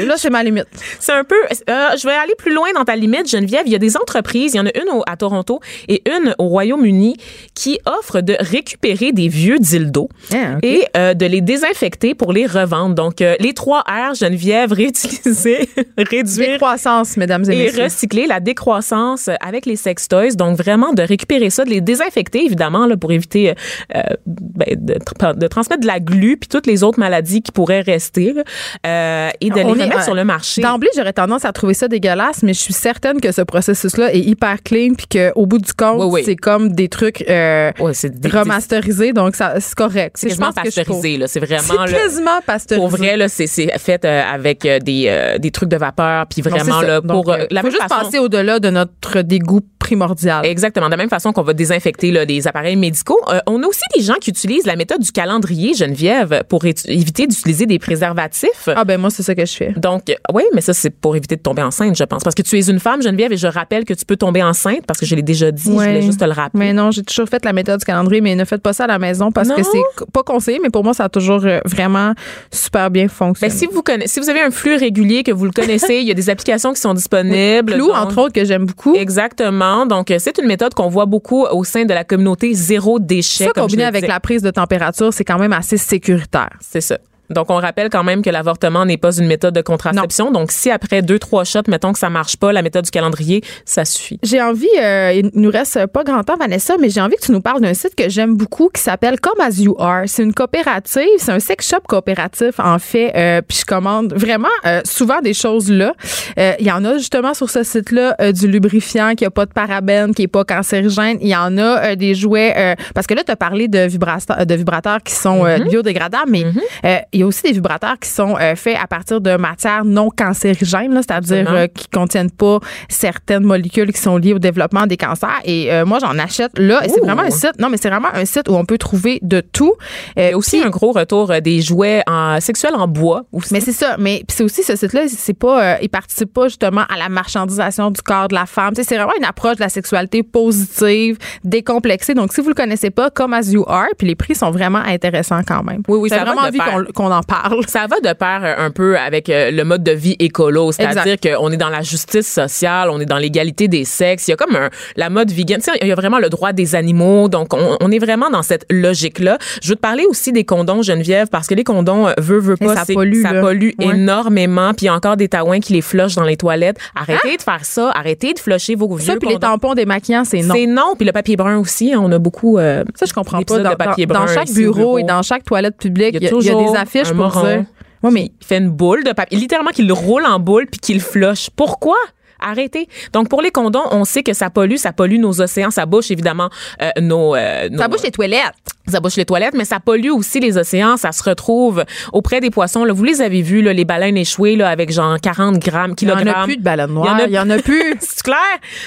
Là, c'est ma limite. C'est un peu. euh, je vais aller plus loin dans ta limite, Geneviève. Il y a des entreprises, il y en a une au- à Toronto et une au Royaume-Uni qui offrent de récupérer des vieux dildos Ah, et euh, de les désinfecter pour les revendre. Donc, euh, les trois R, Geneviève, réutiliser, réduire Décroissance, mesdames et et messieurs. recycler la décroissance avec les sextoys. Donc, vraiment, de récupérer ça, de les désinfecter, évidemment, là, pour éviter euh, ben, de, tra- de transmettre de la glu puis toutes les autres maladies qui pourraient rester là, euh, et de On les remettre sur le marché. D'emblée, j'aurais tendance à trouver ça dégueulasse, mais je suis certaine que ce processus-là est hyper clean puis qu'au bout du compte, Oui, oui. c'est comme des trucs euh, c'est des- remasterisés, donc ça, c'est correct. C'est quasiment je pasteurisé, là. C'est C'est vraiment, là. quasiment pasteurisé. Pour vrai, là, c'est, c'est fait euh, avec euh, des, euh, des trucs de vapeur, puis vraiment, là, pour euh, euh, la faut juste passer au-delà de notre dégoût primordial. Exactement. De la même façon qu'on va désinfecter là, des appareils médicaux, euh, on a aussi des gens qui utilisent la méthode du calendrier, Geneviève, pour éviter d'utiliser des préservatifs. Ah ben moi, c'est ça que je fais. Donc, euh, oui, mais ça, c'est pour éviter de tomber enceinte, je pense. Parce que tu es une femme, Geneviève, et je rappelle que tu peux tomber enceinte, parce que je l'ai déjà dit, je voulais juste te le rappeler. Mais non, j'ai toujours fait la méthode du calendrier, mais ne faites pas ça à la maison parce que c'est pas conseillé, mais pour moi, ça a toujours euh, vraiment super bien Ben, fonctionné. si vous connaissez, si vous avez un flux régulier, que vous le connaissez, il y a des applications qui sont disponibles. Clou, Donc- entre autres, que j'aime beaucoup. Exactement. Donc, euh, c'est une méthode qu'on voit beaucoup au sein de la communauté zéro déchet. Ça, comme combiné avec la prise de température, c'est quand même assez sécuritaire. C'est ça. Donc, on rappelle quand même que l'avortement n'est pas une méthode de contraception. Donc, si après deux, trois shots, mettons que ça marche pas, la méthode du calendrier, ça suffit. J'ai envie, euh, il nous reste pas grand temps, Vanessa, mais j'ai envie que tu nous parles d'un site que j'aime beaucoup qui s'appelle Come As You Are. C'est une coopérative, c'est un sex shop coopératif, en fait. Euh, puis je commande vraiment euh, souvent des choses là. Euh, Il y en a justement sur ce site-là euh, du lubrifiant qui a pas de parabènes, qui est pas cancérigène. Il y en a euh, des jouets, euh, parce que là, tu as parlé de, vibrateurs, de vibrateurs qui sont euh, biodégradables, mais euh, il y a aussi des vibrateurs qui sont euh, faits à partir de matières non cancérigènes, c'est-à-dire euh, qui contiennent pas certaines molécules qui sont liées au développement des cancers. Et euh, moi, j'en achète là. Et c'est vraiment un site. Non, mais c'est vraiment un site où on peut trouver de tout. Euh, Il y a aussi un gros retour euh, des jouets en, sexuels en bois aussi. mais c'est ça. Mais c'est aussi ce site-là, c'est pas, euh, il participe pas justement à la marchandisation du corps de la femme. C'est vraiment une approche de la sexualité positive, décomplexée. Donc, si vous le connaissez pas, comme As You Are, puis les prix sont vraiment intéressants quand même. Oui, oui, ça vraiment envie qu'on qu'on en parle. Ça va de pair euh, un peu avec euh, le mode de vie écolo, c'est-à-dire qu'on est dans la justice sociale, on est dans l'égalité des sexes. Il y a comme un, la mode vegan. Tu sais, il y a vraiment le droit des animaux. Donc, on, on est vraiment dans cette logique-là. Je veux te parler aussi des condoms, Geneviève, parce que les condoms, euh, veut, veut pas, ça pollue, ça pollue Ouais. énormément. Puis il y a encore des taouins qui les flushent dans les toilettes. Arrêtez de faire ça. Arrêtez de flusher vos vieux Ça, puis les tampons démaquillants, c'est non. C'est non. Puis le papier brun aussi, on a beaucoup. euh, Ça, je comprends pas. Dans, de papier dans- chaque bureau, et dans chaque toilette publique, Il y y, a il y a toujours des affiches un pour moron dire. Oui, mais il fait une boule de papier, littéralement qu'il le roule en boule puis qu'il flush. Pourquoi? Arrêtez. Donc pour les condoms, on sait que ça pollue, ça pollue nos océans, ça bouche évidemment euh, nos, euh, nos ça bouche les toilettes. Ça bouche les toilettes, mais ça pollue aussi les océans. Ça se retrouve auprès des poissons. Là, vous les avez vus, là, les baleines échouées là, avec genre 40 grammes, Il y kilogrammes. en a plus de baleines noires. Il y en a plus. C'est clair.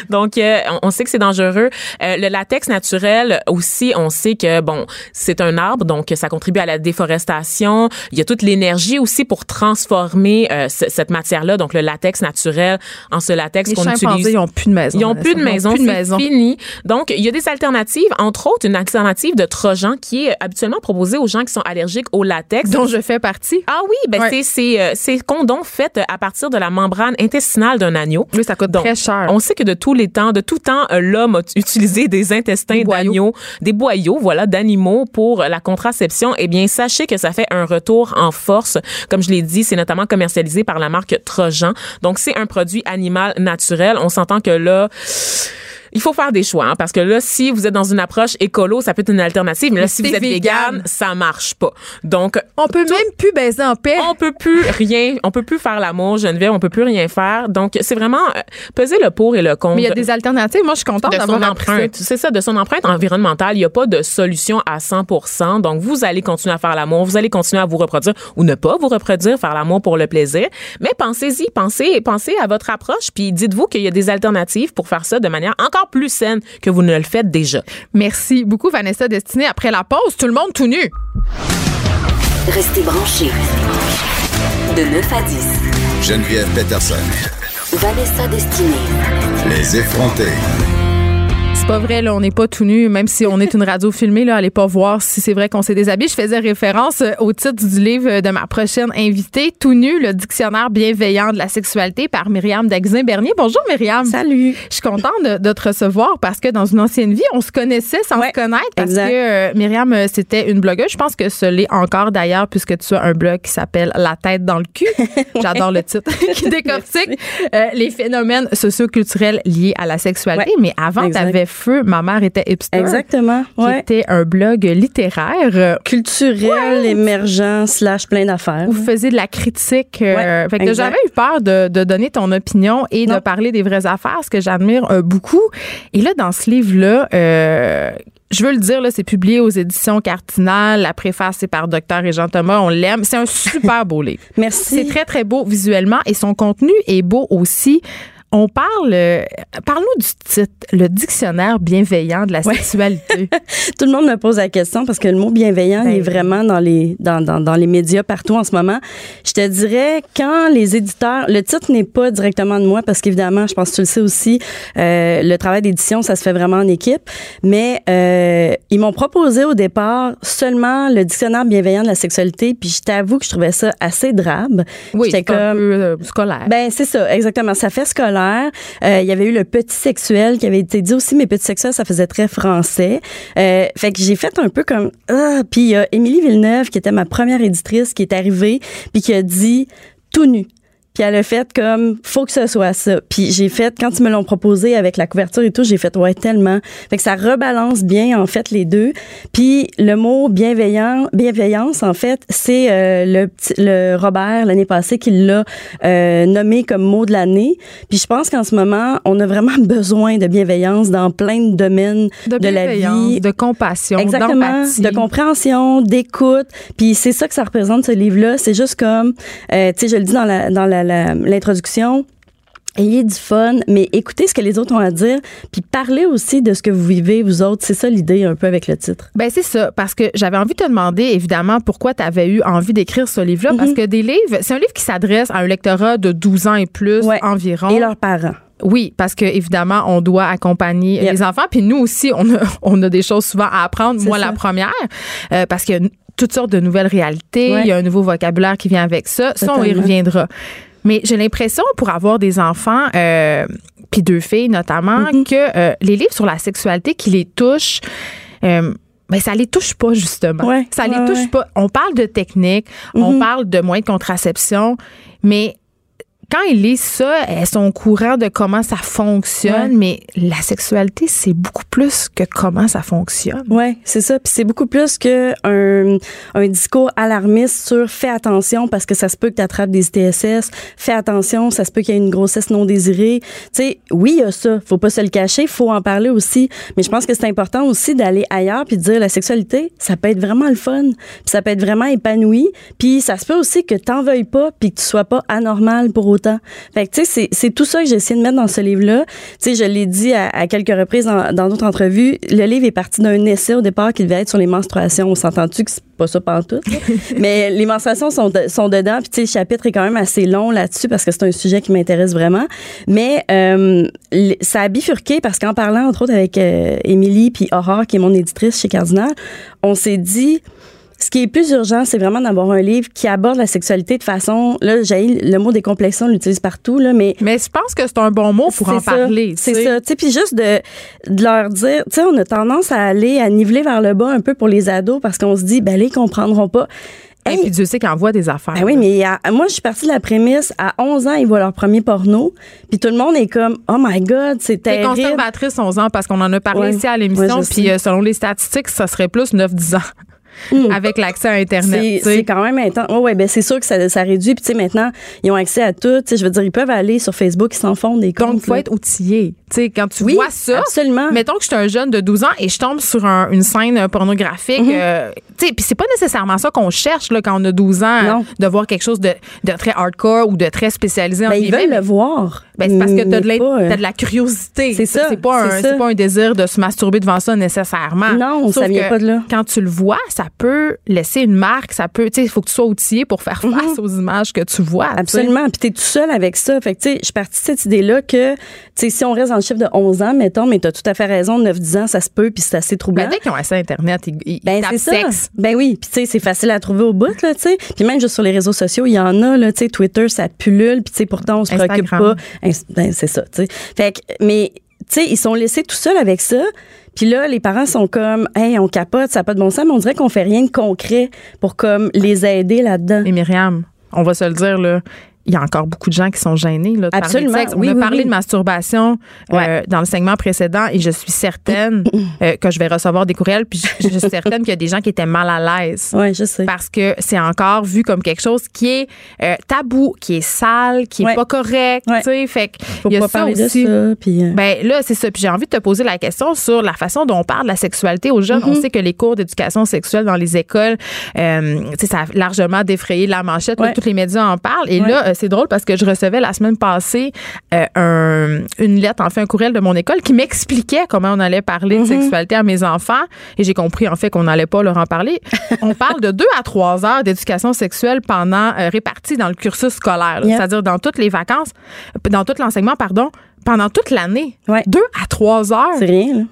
Donc, euh, on sait que c'est dangereux. Euh, le latex naturel aussi, on sait que bon, c'est un arbre, donc ça contribue à la déforestation. Il y a toute l'énergie aussi pour transformer euh, ce- cette matière-là, donc le latex naturel en ce latex qu'on utilise. ils n'ont plus de maison. Ils ont plus de maison, plus de c'est fini. Donc, il y a des alternatives, entre autres une alternative de Trojan qui est habituellement proposée aux gens qui sont allergiques au latex. Dont je fais partie. Ah oui, ben Ouais. c'est c'est euh, c'est condom fait à partir de la membrane intestinale d'un agneau. Oui, ça coûte Donc, très cher. On sait que de tous les temps, de tout temps, euh, l'homme a utilisé des intestins d'agneaux, des boyaux, voilà, d'animaux pour la contraception. Eh bien, sachez que ça fait un retour en force. Comme je l'ai dit, c'est notamment commercialisé par la marque Trojan. Donc, c'est un produit animal naturel. On s'entend que là, il faut faire des choix, hein, parce que là, si vous êtes dans une approche écolo, ça peut être une alternative, mais là, si vous êtes vegan. vegan, ça marche pas. Donc, On peut même plus baiser en paix. on peut plus rien, on peut plus faire l'amour, Geneviève, on peut plus rien faire. Donc, c'est vraiment euh, peser le pour et le contre. Mais il y a des alternatives. Moi, je suis contente de son d'avoir ça. empreinte. C'est ça, de son empreinte environnementale. Il n'y a pas de solution à 100% Donc, vous allez continuer à faire l'amour, vous allez continuer à vous reproduire ou ne pas vous reproduire, faire l'amour pour le plaisir. Mais pensez-y, pensez, pensez à votre approche, puis dites-vous qu'il y a des alternatives pour faire ça de manière encore plus saine que vous ne le faites déjà. Merci beaucoup, Vanessa Destinée. Après la pause, tout le monde tout nu. Restez branchés. De 9 à 10. Geneviève Peterson. Vanessa Destinée. Les effrontés. C'est pas vrai, là, on n'est pas tout nu, même si on est une radio filmée, là, allez pas voir si c'est vrai qu'on s'est déshabillé. Je faisais référence euh, au titre du livre euh, de ma prochaine invitée, Tout nu, le dictionnaire bienveillant de la sexualité par Myriam Daxin-Bernier. Bonjour, Myriam. Salut. Je suis contente de, de te recevoir parce que dans une ancienne vie, on se connaissait sans Ouais, se connaître parce exact. que euh, Myriam, c'était une blogueuse. Je pense que ce l'est encore d'ailleurs puisque tu as un blog qui s'appelle La tête dans le cul. J'adore le titre qui décortique euh, les phénomènes socioculturels liés à la sexualité. Ouais, Mais avant, tu avais feu, ma mère était hipster. Exactement. Qui Ouais. était un blog littéraire euh, Culturel, émergent, slash plein d'affaires. vous faisiez de la critique. euh, Ouais, fait que j'avais eu peur de, de donner ton opinion et de parler des vraies affaires, ce que j'admire euh, beaucoup. Et là, dans ce livre-là, euh, je veux le dire, c'est publié aux éditions Cardinal. La préface, c'est par Docteur et Jean Thomas. On l'aime. C'est un super beau livre. Merci. C'est très, très beau visuellement et son contenu est beau aussi. On parle, euh, parle-nous du titre, le dictionnaire bienveillant de la Ouais. sexualité. Tout le monde me pose la question parce que le mot bienveillant Ben il est oui. vraiment dans les dans, dans, dans les médias partout en ce moment. Je te dirais quand les éditeurs, le titre n'est pas directement de moi parce qu'évidemment, je pense que tu le sais aussi, euh, le travail d'édition ça se fait vraiment en équipe. Mais euh, ils m'ont proposé au départ seulement le dictionnaire bienveillant de la sexualité, puis je t'avoue que je trouvais ça assez drabe. Oui, c'est un comme peu euh, scolaire. Ben c'est ça, exactement. Ça fait scolaire. Euh, Il y avait eu le petit sexuel qui avait été dit aussi, mais petit sexuel, ça faisait très français. Euh, fait que j'ai fait un peu comme ah. Puis il y a Émilie Villeneuve qui était ma première éditrice qui est arrivée puis qui a dit tout nu. Puis elle a fait comme faut que ce soit ça. Puis j'ai fait quand ils me l'ont proposé avec la couverture et tout, j'ai fait ouais tellement. Fait que ça rebalance bien en fait les deux. Puis le mot bienveillant, bienveillance en fait, c'est euh, le le Robert l'année passée qui l'a euh, nommé comme mot de l'année. Puis je pense qu'en ce moment, on a vraiment besoin de bienveillance dans plein de domaines de, de la vie. de compassion, Exactement, de compréhension, d'écoute. Puis c'est ça que ça représente ce livre-là. C'est juste comme, euh, tu sais, je le dis dans la dans la- l'introduction. Ayez du fun, mais écoutez ce que les autres ont à dire, puis parlez aussi de ce que vous vivez, vous autres. C'est ça l'idée un peu avec le titre. Ben c'est ça, parce que j'avais envie de te demander évidemment pourquoi tu avais eu envie d'écrire ce livre-là, parce que des livres, c'est un livre qui s'adresse à un lectorat de 12 ans et plus Ouais. environ. Et leurs parents. Oui, parce que évidemment, on doit accompagner Yep. les enfants, puis nous aussi, on a, on a des choses souvent à apprendre. Moi, ça. la première, euh, parce qu'il y a toutes sortes de nouvelles réalités, Ouais. il y a un nouveau vocabulaire qui vient avec ça. Ça, on y Totalement. reviendra. Mais j'ai l'impression, pour avoir des enfants, euh, puis deux filles notamment, Mm-hmm. que euh, les livres sur la sexualité qui les touchent, euh, ben ça les touche pas justement. Ouais, ça les ouais, touche ouais. pas. On parle de technique, on Mhm. parle de moyens de contraception, mais quand ils lisent ça, elles sont au courant de comment ça fonctionne, mais la sexualité, c'est beaucoup plus que comment ça fonctionne. Ouais, c'est ça. Puis c'est beaucoup plus que un, un discours alarmiste sur fais attention parce que ça se peut que tu attrapes des ITSS, fais attention, ça se peut qu'il y ait une grossesse non désirée. Tu sais, oui, il y a ça, faut pas se le cacher, faut en parler aussi, mais je pense que c'est important aussi d'aller ailleurs puis de dire la sexualité, ça peut être vraiment le fun, puis ça peut être vraiment épanoui, puis ça se peut aussi que t'en veuilles pas puis que tu sois pas anormal pour autant. Fait que tu sais, c'est- tout ça que j'ai essayé de mettre dans ce livre-là. Tu sais, je l'ai dit à, à quelques reprises dans d'autres entrevues, le livre est parti d'un essai au départ qui devait être sur les menstruations. On s'entend-tu que c'est pas ça pantoute? Mais les menstruations sont, de- sont dedans. Puis, tu sais, le chapitre est quand même assez long là-dessus parce que c'est un sujet qui m'intéresse vraiment. Mais euh, ça a bifurqué parce qu'en parlant, entre autres, avec euh, Émilie puis Aurore, qui est mon éditrice chez Cardinal, on s'est dit... Ce qui est plus urgent, c'est vraiment d'avoir un livre qui aborde la sexualité de façon. Là, j'ai le mot décomplexion, on l'utilise partout, là, mais Mais je pense que c'est un bon mot pour en ça, parler. C'est ça. Tu sais, puis juste de, de leur dire, tu sais, on a tendance à aller, à niveler vers le bas un peu pour les ados parce qu'on se dit, ben, ils comprendront pas. Et Hey, puis Dieu sait qu'ils envoient des affaires. ben oui, mais à- moi, je suis partie de la prémisse, à 11 ans, ils voient leur premier porno, puis tout le monde est comme, oh my God, c'est T'es terrible. conservatrice 11 ans parce qu'on en a parlé Ouais. ici à l'émission, puis euh, selon les statistiques, ça serait plus 9-10 ans avec l'accès à Internet. C'est tu quand même intense. Ouais, ouais, ben c'est sûr que ça, ça réduit. Puis tu sais, maintenant, ils ont accès à tout. Tu je veux dire, ils peuvent aller sur Facebook, ils s'en font des comptes. Donc, il faut là. être outillé. Tu sais, quand tu Oui, vois ça, absolument. mettons que je suis un jeune de 12 ans et je tombe sur un- une scène pornographique. Euh, tu sais, puis c'est pas nécessairement ça qu'on cherche là, quand on a 12 ans, Non. de voir quelque chose de, de très hardcore ou de très spécialisé. Ben, entre ils veulent mais- le voir. Ben, c'est parce que t'as de, mais l'in- pas, euh, de la curiosité. C'est ça, C'est pas, un- ça. pas désir de se masturber devant ça nécessairement. Non, ça Sauf vient que pas de là. Quand tu le vois, ça peut laisser une marque. Ça peut, tu sais, il faut que tu sois outillé pour faire face aux images que tu vois. tu. Mhm. Absolument. Puis t'es tout seul avec ça. Fait que, tu sais, je suis partie de cette idée-là que, tu sais, si on reste dans le chiffre de 11 ans, mettons, mais t'as tout à fait raison, 9-10 ans, ça se peut, puis c'est assez troublant. Ben, dès qu'ils ont accès à Internet, ils, ils Ben, tapent ça. sexe. Ben oui. Puis, tu sais, c'est facile à trouver au bout, là, tu sais. Puis même juste sur les réseaux sociaux, il y en a, là, tu sais, Twitter, ça pullule. Puis, tu sais, pourtant, on se préoccupe pas. Ben, c'est ça, tu sais. Fait que, mais, tu sais, ils sont laissés tout seuls avec ça. Puis là, les parents sont comme, hey, on capote, ça n'a pas de bon sens, mais on dirait qu'on fait rien de concret pour, comme, les aider là-dedans. Mais Myriam, on va se le dire, là. Il y a encore beaucoup de gens qui sont gênés là, de parler de Absolument. sexe. On Oui, a oui, parlé oui. de masturbation euh, dans le segment précédent et je suis certaine euh, que je vais recevoir des courriels. Puis je, je suis certaine qu'il y a des gens qui étaient mal à l'aise. Ouais, je sais. Parce que c'est encore vu comme quelque chose qui est euh, tabou, qui est sale, qui est Ouais. pas correct. Ouais. Tu sais, fait que Faut y a pas ça parler aussi. de ça. Puis, Ben là, c'est ça. Puis j'ai envie de te poser la question sur la façon dont on parle de la sexualité aux jeunes. Mm-hmm. On sait que les cours d'éducation sexuelle dans les écoles, tu sais, ça a largement défrayé la manchette. Là, tous les médias en parlent. Et là, c'est drôle parce que je recevais la semaine passée euh, un- une lettre, en fait, un courriel de mon école qui m'expliquait comment on allait parler Mm-hmm. de sexualité à mes enfants. Et j'ai compris, en fait, qu'on n'allait pas leur en parler. on parle de deux à trois heures d'éducation sexuelle pendant, euh, réparties dans le cursus scolaire. Yep. C'est-à-dire dans toutes les vacances, dans tout l'enseignement, pardon, pendant toute l'année. Ouais. Deux à trois heures c'est rien, là.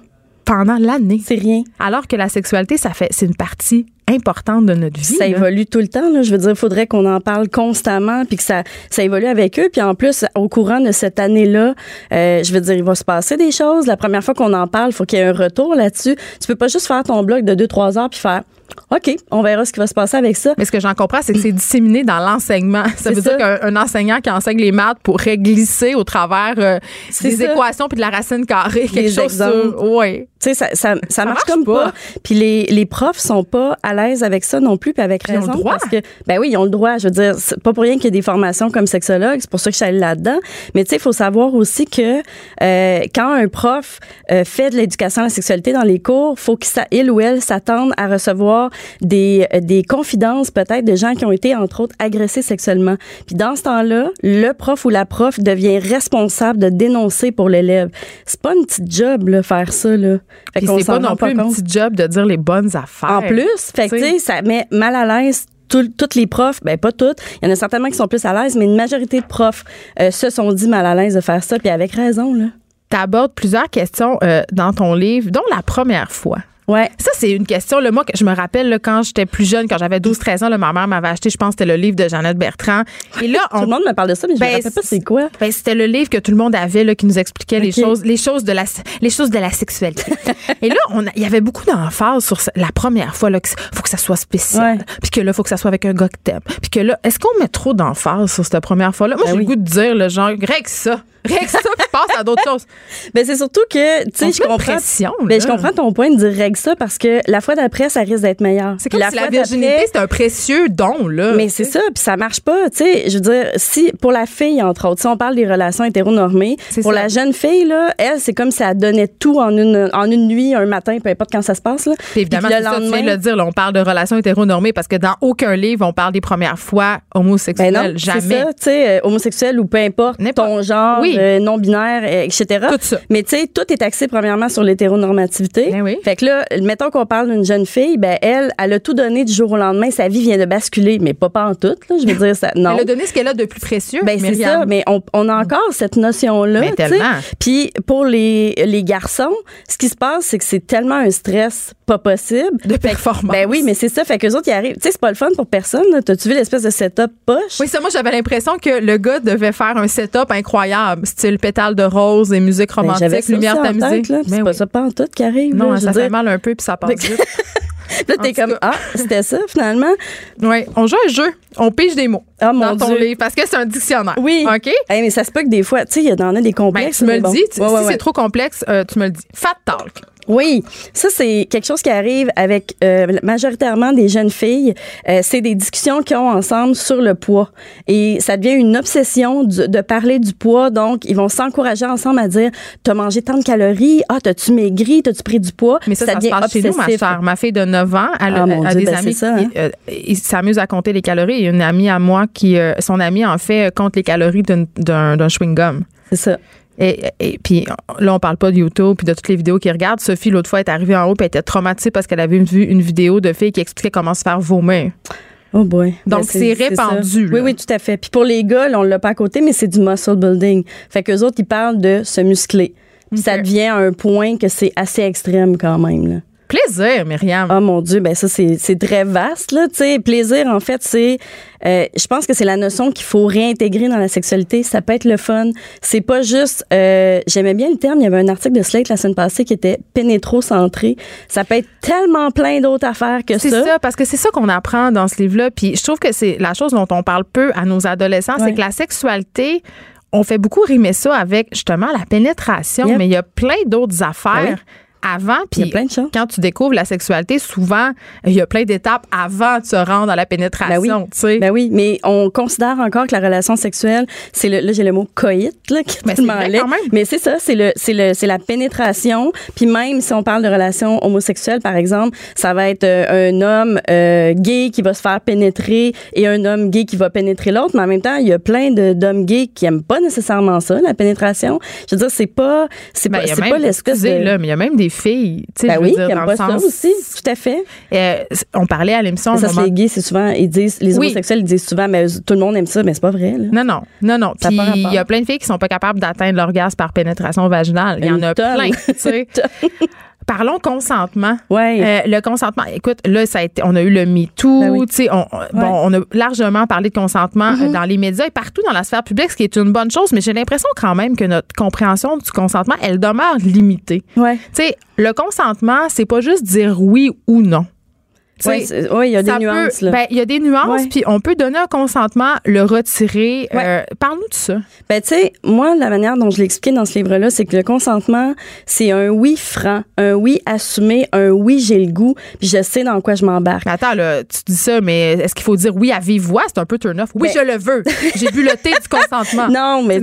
Pendant l'année. C'est rien. Alors que la sexualité, ça fait, c'est une partie importante de notre vie. ça là. évolue tout le temps. Là. Je veux dire, il faudrait qu'on en parle constamment, puis que ça, ça évolue avec eux. Puis en plus, au courant de cette année-là, euh, je veux dire, il va se passer des choses. La première fois qu'on en parle, il faut qu'il y ait un retour là-dessus. Tu peux pas juste faire ton blog de 2-3 heures puis faire OK, on verra ce qui va se passer avec ça. Mais ce que j'en comprends, c'est que c'est disséminé dans l'enseignement. Ça veut ça. dire qu'un un enseignant qui enseigne les maths pourrait glisser au travers euh, des ça. équations puis de la racine carrée, quelque chose sur... Oui. Tu sais, ça, ça, ça, marche, marche comme pas. pas. Puis les, les profs sont pas à l'aise avec ça non plus, puis avec Ils ont raison. le droit. Parce que, ben oui, ils ont le droit. Je veux dire, c'est pas pour rien qu'il y a des formations comme sexologue. C'est pour ça que je suis allée là-dedans. Mais tu sais, il faut savoir aussi que euh, quand un prof euh, fait de l'éducation à la sexualité dans les cours, faut qu'il il ou elle s'attende à recevoir des, des confidences peut-être de gens qui ont été, entre autres, agressés sexuellement. Puis dans ce temps-là, le prof ou la prof devient responsable de dénoncer pour l'élève. C'est pas une petite job, là, faire ça, là. Fait c'est pas non plus un compte. petit job de dire les bonnes affaires. En plus, fait que, Tu sais. ça met mal à l'aise tout- toutes les profs, ben pas toutes, il y en a certainement qui sont plus à l'aise, mais une majorité de profs euh, se sont dit mal à l'aise de faire ça, puis avec raison, là. Tu abordes plusieurs questions euh, dans ton livre, dont la première fois Ouais. Ça, c'est une question. Là, moi, je me rappelle là, quand j'étais plus jeune, quand j'avais 12-13 ans, là, ma mère m'avait acheté, je pense, c'était le livre de Jeannette Bertrand. Et là, Tout le monde me parle de ça, mais je Ben, me rappelle pas c'est quoi. ben, c'était le livre que tout le monde avait là, qui nous expliquait les choses, les choses de la, les choses de la sexualité. Et là, on il y avait beaucoup d'emphase sur ça- la première fois là, que faut que ça soit spécial, puis que là, faut que ça soit avec un gars que t'aimes, puis que là, est-ce qu'on met trop d'emphase sur cette première fois là Moi, Ben j'ai oui. le goût de dire le genre, règle ça, règle ça, puis passe à d'autres choses. Ben c'est surtout que, tu sais, je comprends. Ben, je comprends ton point de dire règle ça parce que la fois d'après, ça risque d'être meilleur. C'est comme si la virginité, c'est un précieux don là. Mais c'est ça, puis ça marche pas, tu sais. Je veux dire, si pour la fille entre autres, si on parle des relations hétéronormées, pour ça. la jeune fille là, elle c'est comme si elle donnait tout en une en une nuit, un matin, peu importe quand ça se passe là. Puis évidemment, Puis c'est ça, tu viens de le dire, là, on parle de relations hétéronormées parce que dans aucun livre, on parle des premières fois Ben homosexuelles. non, c'est Jamais. ça, tu sais, euh, homosexuel ou peu importe ton genre, Oui. Non-binaire, euh, etc. Tout ça. Mais tu sais, tout est axé premièrement sur l'hétéronormativité. Ben oui. Fait que là, mettons qu'on parle d'une jeune fille, ben elle, elle a tout donné du jour au lendemain, sa vie vient de basculer, mais pas pas en tout, là, je veux dire ça. Non. Elle a donné ce qu'elle a de plus précieux. Ben c'est ça, mais on, on a encore cette notion-là. Mais tu sais. tellement. Puis pour les, les garçons, ce qui se passe, c'est que c'est tellement un stress pas possible. De performance. Ben oui, mais c'est ça. Fait que les autres, ils arrivent. Tu sais, c'est pas le fun pour personne. là. T'as-tu vu l'espèce de setup poche? Oui, ça, moi, j'avais l'impression que le gars devait faire un setup incroyable, style pétale de rose et musique Ben, romantique, lumière tamisée. Mais C'est pas oui. ça pas en tout qui arrive. Non, là, je ça fait dire. mal un peu puis ça passe vite. Là, t'es comme, ah, c'était ça, finalement. Oui, on joue un jeu. On pige des mots Ah, mon dans ton Dieu. livre parce que c'est un dictionnaire. Oui. OK? Hey, mais ça se peut que des fois, tu sais, il y en a des Ben, complexes. tu me le bon. dis. Ouais, si ouais, c'est ouais. trop complexe, euh, tu me le dis. Fat talk. Oui, ça c'est quelque chose qui arrive avec euh, majoritairement des jeunes filles. Euh, c'est des discussions qu'ils ont ensemble sur le poids et ça devient une obsession du- de parler du poids. Donc ils vont s'encourager ensemble à dire t'as mangé tant de calories, ah t'as-tu maigri, t'as-tu pris du poids. Mais ça, ça, se devient passe chez nous, ma chère. Ma fille de 9 ans, elle Ah, a Dieu, des ben, amis ça, hein. qui euh, ils s'amusent à compter les calories. Il y a une amie à moi qui, euh, son amie, en fait, euh, compte les calories d'un d'un chewing-gum. C'est ça. Et, et puis là, on parle pas de YouTube puis de toutes les vidéos qu'ils regardent. Sophie, l'autre fois, est arrivée en haut elle était traumatisée parce qu'elle avait vu une vidéo de filles qui expliquait comment se faire vomir. Oh boy. Donc, Ben, c'est répandu, Oui, oui, tout à fait. Puis pour les gars, là, on l'a pas à côté, mais c'est du muscle building. Fait que autres, ils parlent de se muscler. Puis ça devient un point que c'est assez extrême quand même. Là. Plaisir, Myriam. Oh mon Dieu, ben ça, c'est c'est très vaste. Là, tu sais. Plaisir, en fait, c'est. euh, je pense que c'est la notion qu'il faut réintégrer dans la sexualité. Ça peut être le fun. C'est pas juste. euh, J'aimais bien le terme. Il y avait un article de Slate la semaine passée qui était pénétro-centré. Ça peut être tellement plein d'autres affaires que C'est ça. ça, parce que c'est ça qu'on apprend dans ce livre-là. Puis je trouve que c'est la chose dont on parle peu à nos adolescents, Ouais. c'est que la sexualité, on fait beaucoup rimer ça avec justement la pénétration, Yep. mais il y a plein d'autres affaires. Oui. Avant, Il y puis a plein de choses. quand tu découvres la sexualité, souvent, il y a plein d'étapes avant de se rendre à la pénétration. Ben oui. Ben oui, mais on considère encore que la relation sexuelle, c'est le, là j'ai le mot coït là qui est tellement vrai quand même. Mais c'est ça, c'est le, c'est le, c'est la pénétration. Puis même si on parle de relation homosexuelle, par exemple, ça va être euh, un homme euh, gay qui va se faire pénétrer et un homme gay qui va pénétrer l'autre. Mais en même temps, il y a plein de d'hommes gays qui aiment pas nécessairement ça, la pénétration. Je veux dire, c'est pas, c'est Ben, pas, c'est pas l'espèce de là, mais il y a même des filles, ben oui, dire, qui dans le sens, ça aussi, tout à fait. euh, on parlait à l'émission. Ça, moment- les gays, c'est souvent, ils disent, les Oui. homosexuels, ils disent souvent, mais tout le monde aime ça, mais c'est pas vrai, là. Non, non, non, non. Puis il y a plein de filles qui sont pas capables d'atteindre l'orgasme par pénétration vaginale. Il y en a plein, tu sais. Parlons consentement. Ouais. Euh, le consentement, écoute, là, ça a été, on a eu le MeToo, Ben oui. tu sais, on, bon, on a largement parlé de consentement Mm-hmm. euh, dans les médias et partout dans la sphère publique, ce qui est une bonne chose, mais j'ai l'impression quand même que notre compréhension du consentement, elle demeure limitée. Ouais. Tu sais, le consentement, c'est pas juste dire oui ou non. Sais, Ouais, il y a des nuances, ben, il y a des nuances, puis on peut donner un consentement, le retirer. Ouais. Euh, Parle-nous de ça. Ben, tu sais, moi, la manière dont je l'ai expliqué dans ce livre-là, c'est que le consentement, c'est un oui franc, un oui assumé, un oui, j'ai le goût, puis je sais dans quoi je m'embarque. Attends, là, tu dis ça, mais est-ce qu'il faut dire oui à vive voix? C'est un peu turn-off. Oui, Ben- je le veux. J'ai bu le thé du consentement. Non, mais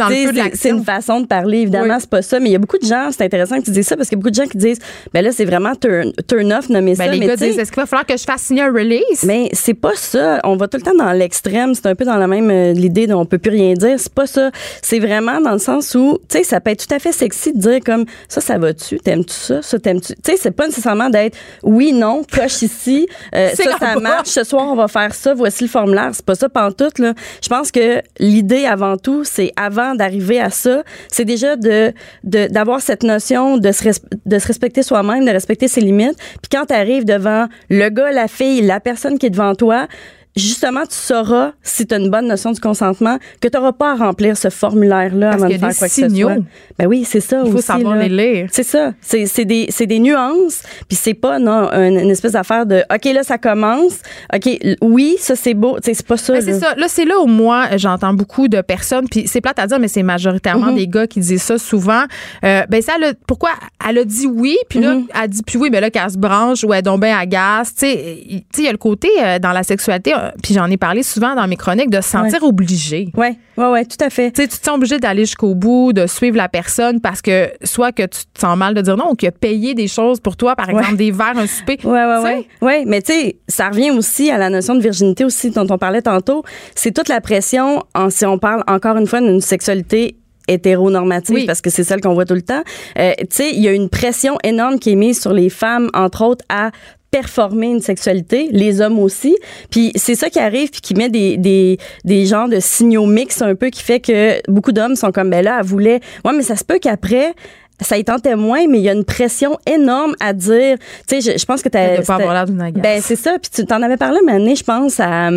C'est une façon de parler. Évidemment, Oui. c'est pas ça. Mais il y a beaucoup de gens, c'est intéressant que tu dises ça parce qu'il y a beaucoup de gens qui disent, ben là, c'est vraiment turn, turn nommer Ben, ça. les mais gars disent, est-ce qu'il va falloir que je fasse signer un release. Mais c'est pas ça. On va tout le temps dans l'extrême. C'est un peu dans la même euh, l'idée dont on peut plus rien dire. C'est pas ça. C'est vraiment dans le sens où, tu sais, ça peut être tout à fait sexy de dire comme ça, ça va-tu? T'aimes-tu ça? Ça, t'aimes-tu? Tu sais, c'est pas nécessairement d'être oui, non, coche ici. euh, ça, ça marche. Ce soir, on va faire ça. Voici le formulaire. C'est pas ça pantoute, là. Je pense que l'idée avant tout, c'est avant d'arriver à ça, c'est déjà de, de- d'avoir cette notion de se, de se respecter soi-même, de respecter ses limites. Puis quand tu arrives devant le gars, la fille, la personne qui est devant toi, justement, tu sauras, si tu as une bonne notion du consentement, que tu n'auras pas à remplir ce formulaire-là avant de faire quoi que signaux. ce soit. Ben oui, c'est ça Il faut aussi, savoir là. les lire. C'est ça. C'est, c'est des, c'est des nuances. Puis c'est pas, non, une, une espèce d'affaire de, OK, là, ça commence. OK, oui, ça, c'est beau. C'est pas ça. Ben, c'est là. ça. Là, c'est là où moi, j'entends beaucoup de personnes, puis c'est plate à dire, mais c'est majoritairement Mhm. des gars qui disent ça souvent. Euh, ben, ça, elle a- pourquoi elle a dit oui, puis là, Mhm. elle dit puis oui, mais là, qu'elle se branche ou elle tombe bien agace. Tu sais, il tu sais, il y a le côté euh, dans la sexualité, euh, puis j'en ai parlé souvent dans mes chroniques, de se sentir obligé. Ouais, ouais, ouais, tout à fait. Tu sais, tu te sens obligé d'aller jusqu'au bout, de suivre la personne parce que soit que tu te sens mal de dire non ou qu'il a payé des choses pour toi, par exemple Ouais. des verres, un souper. Tu sais? ouais. Ouais, mais tu sais, ça revient aussi à la notion de virginité aussi dont on parlait tantôt. C'est toute la pression, en, si on parle encore une fois d'une sexualité hétéronormative Oui. parce que c'est celle qu'on voit tout le temps. Euh, tu sais, il y a une pression énorme qui est mise sur les femmes, entre autres, à performer une sexualité, les hommes aussi. Puis c'est ça qui arrive puis qui met des, des, des genres de signaux mixtes un peu qui fait que beaucoup d'hommes sont comme ben là, elle voulait ouais mais ça se peut qu'après ça y tentait moins, mais il y a une pression énorme à dire. Tu sais, je, je pense que tu De pas avoir l'air d'une agace. Ben, c'est ça. Puis tu t'en avais parlé une année, je pense, à,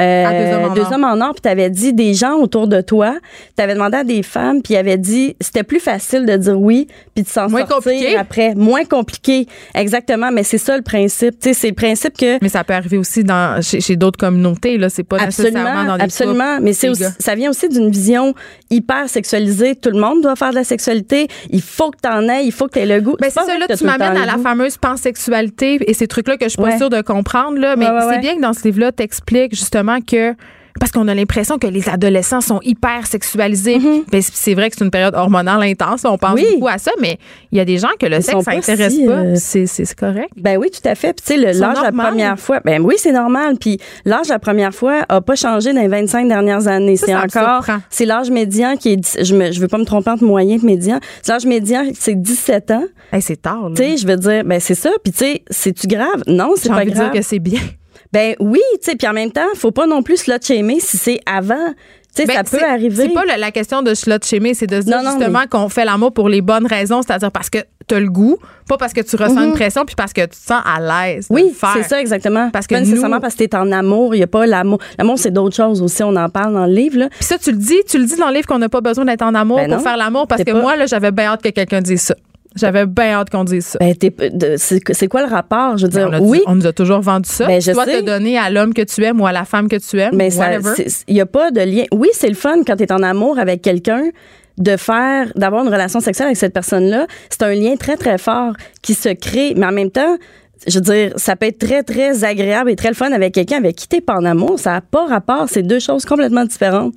euh, Deux hommes en or. Puis tu avais dit des gens autour de toi. Tu avais demandé à des femmes, puis avaient dit c'était plus facile de dire oui, puis de s'en Moins sortir compliqué. après. Moins compliqué. Exactement. Mais c'est ça le principe. Tu sais, c'est le principe que. Mais ça peut arriver aussi dans, chez, chez d'autres communautés. Là, c'est pas nécessairement Absolument, dans des absolument. couples, Mais c'est aussi, ça vient aussi d'une vision hyper sexualisée. Tout le monde doit faire de la sexualité. Il faut que t'en aies, il faut que t'aies le goût. Ben, c'est ça, là, tu m'amènes à la fameuse pansexualité et ces trucs-là que je suis pas Ouais. sûre de comprendre, là. Mais Ouais, ouais, c'est bien que dans ce livre-là, t'expliques justement que parce qu'on a l'impression que les adolescents sont hyper sexualisés. Ben, c- c'est vrai que c'est une période hormonale intense. On pense. Oui. beaucoup à ça, mais il y a des gens que le Ils sexe, ça pas intéresse si, pas. euh, C'est correct. Ben oui, tout à fait. Puis tu sais, l'âge la première fois, ben oui, c'est normal. Puis l'âge la première fois a pas changé dans les 25 dernières années. C'est encore, c'est l'âge médian qui est, je me, je veux pas me tromper entre moyen et médian. C'est L'âge médian, c'est 17 ans. Hey, c'est tard. Tu sais, je veux dire, ben c'est ça. Puis tu sais, c'est-tu grave? Non, c'est J'ai pas envie de dire que c'est bien. Ben oui, tu sais, puis en même temps, faut pas non plus slut shamer si c'est avant. Tu sais, Ben, ça peut arriver. C'est pas le- la question de slot shamer, c'est de se dire Non, non, justement qu'on fait l'amour pour les bonnes raisons, c'est-à-dire parce que tu as le goût, pas parce que tu ressens une pression, puis parce que tu te sens à l'aise. le Mhm. Oui, c'est ça exactement. Parce que pas nécessairement nous- parce que t'es en amour, il y a pas l'amour. L'amour c'est d'autres choses aussi, on en parle dans le livre là. Puis ça, tu le dis, tu le dis dans le livre qu'on n'a pas besoin d'être en amour Ben pour non. faire l'amour, parce que pas- moi, là, j'avais bien hâte que quelqu'un dise ça. J'avais bien hâte qu'on dise ça. Ben c'est quoi le rapport? Je veux dire on, oui, on nous a toujours vendu ça. Ben, je sais. te donner à l'homme que tu aimes ou à la femme que tu aimes, mais il y a pas de lien. Oui, c'est le fun quand tu es en amour avec quelqu'un de faire d'avoir une relation sexuelle avec cette personne-là, c'est un lien très très fort qui se crée mais en même temps je veux dire, ça peut être très, très agréable et très le fun avec quelqu'un avec qui t'es pas en amour. Ça n'a pas rapport. C'est deux choses complètement différentes.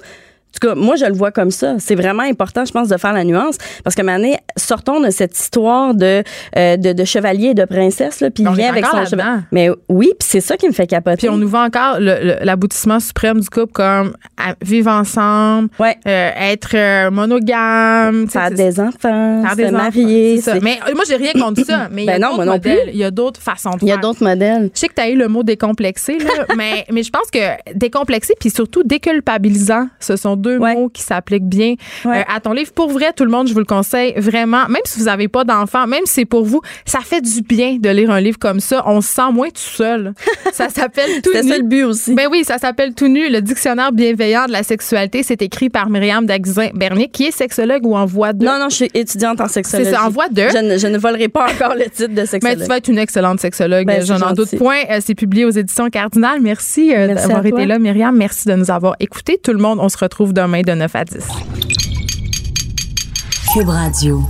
En tout cas, moi, je le vois comme ça. C'est vraiment important, je pense, de faire la nuance. Parce que, Mané, sortons de cette histoire de, euh, de, de chevalier et de princesse, là, puis il vient avec son cheval. Mais oui, puis c'est ça qui me fait capoter. Puis on nous vend encore l'aboutissement suprême du couple comme à- vivre ensemble, Ouais. euh, être euh, monogame, Faire des enfants, faire se des marier. ça. Mais moi, j'ai rien contre ça. Mais il y a Ben il y a d'autres façons de Il y a faire. d'autres modèles. Je sais que tu as eu le mot décomplexé, là, mais, mais je pense que décomplexé puis surtout déculpabilisant, ce sont deux Ouais. mots qui s'appliquent bien Ouais. euh, à ton livre. Pour vrai, tout le monde, je vous le conseille vraiment. Même si vous n'avez pas d'enfant, même si c'est pour vous, ça fait du bien de lire un livre comme ça. On se sent moins tout seul. Ça s'appelle Tout nu. ça le but aussi. Ben oui, ça s'appelle Tout nu, le dictionnaire bienveillant de la sexualité. C'est écrit par Myriam Daxin-Bernier, qui est sexologue ou en voie de. non, non, je suis étudiante en sexologie. C'est ça, en voie de. Je ne, je ne volerai pas encore le titre de Mais sexologue. tu vas être une excellente sexologue, Ben, je c'est n'en doute point. Euh, c'est publié aux éditions Cardinal. Merci, euh, Merci d'avoir été là, Myriam. Merci de nous avoir écoutés. Tout le monde, on se retrouve demain de 9 à 10. Cube Radio.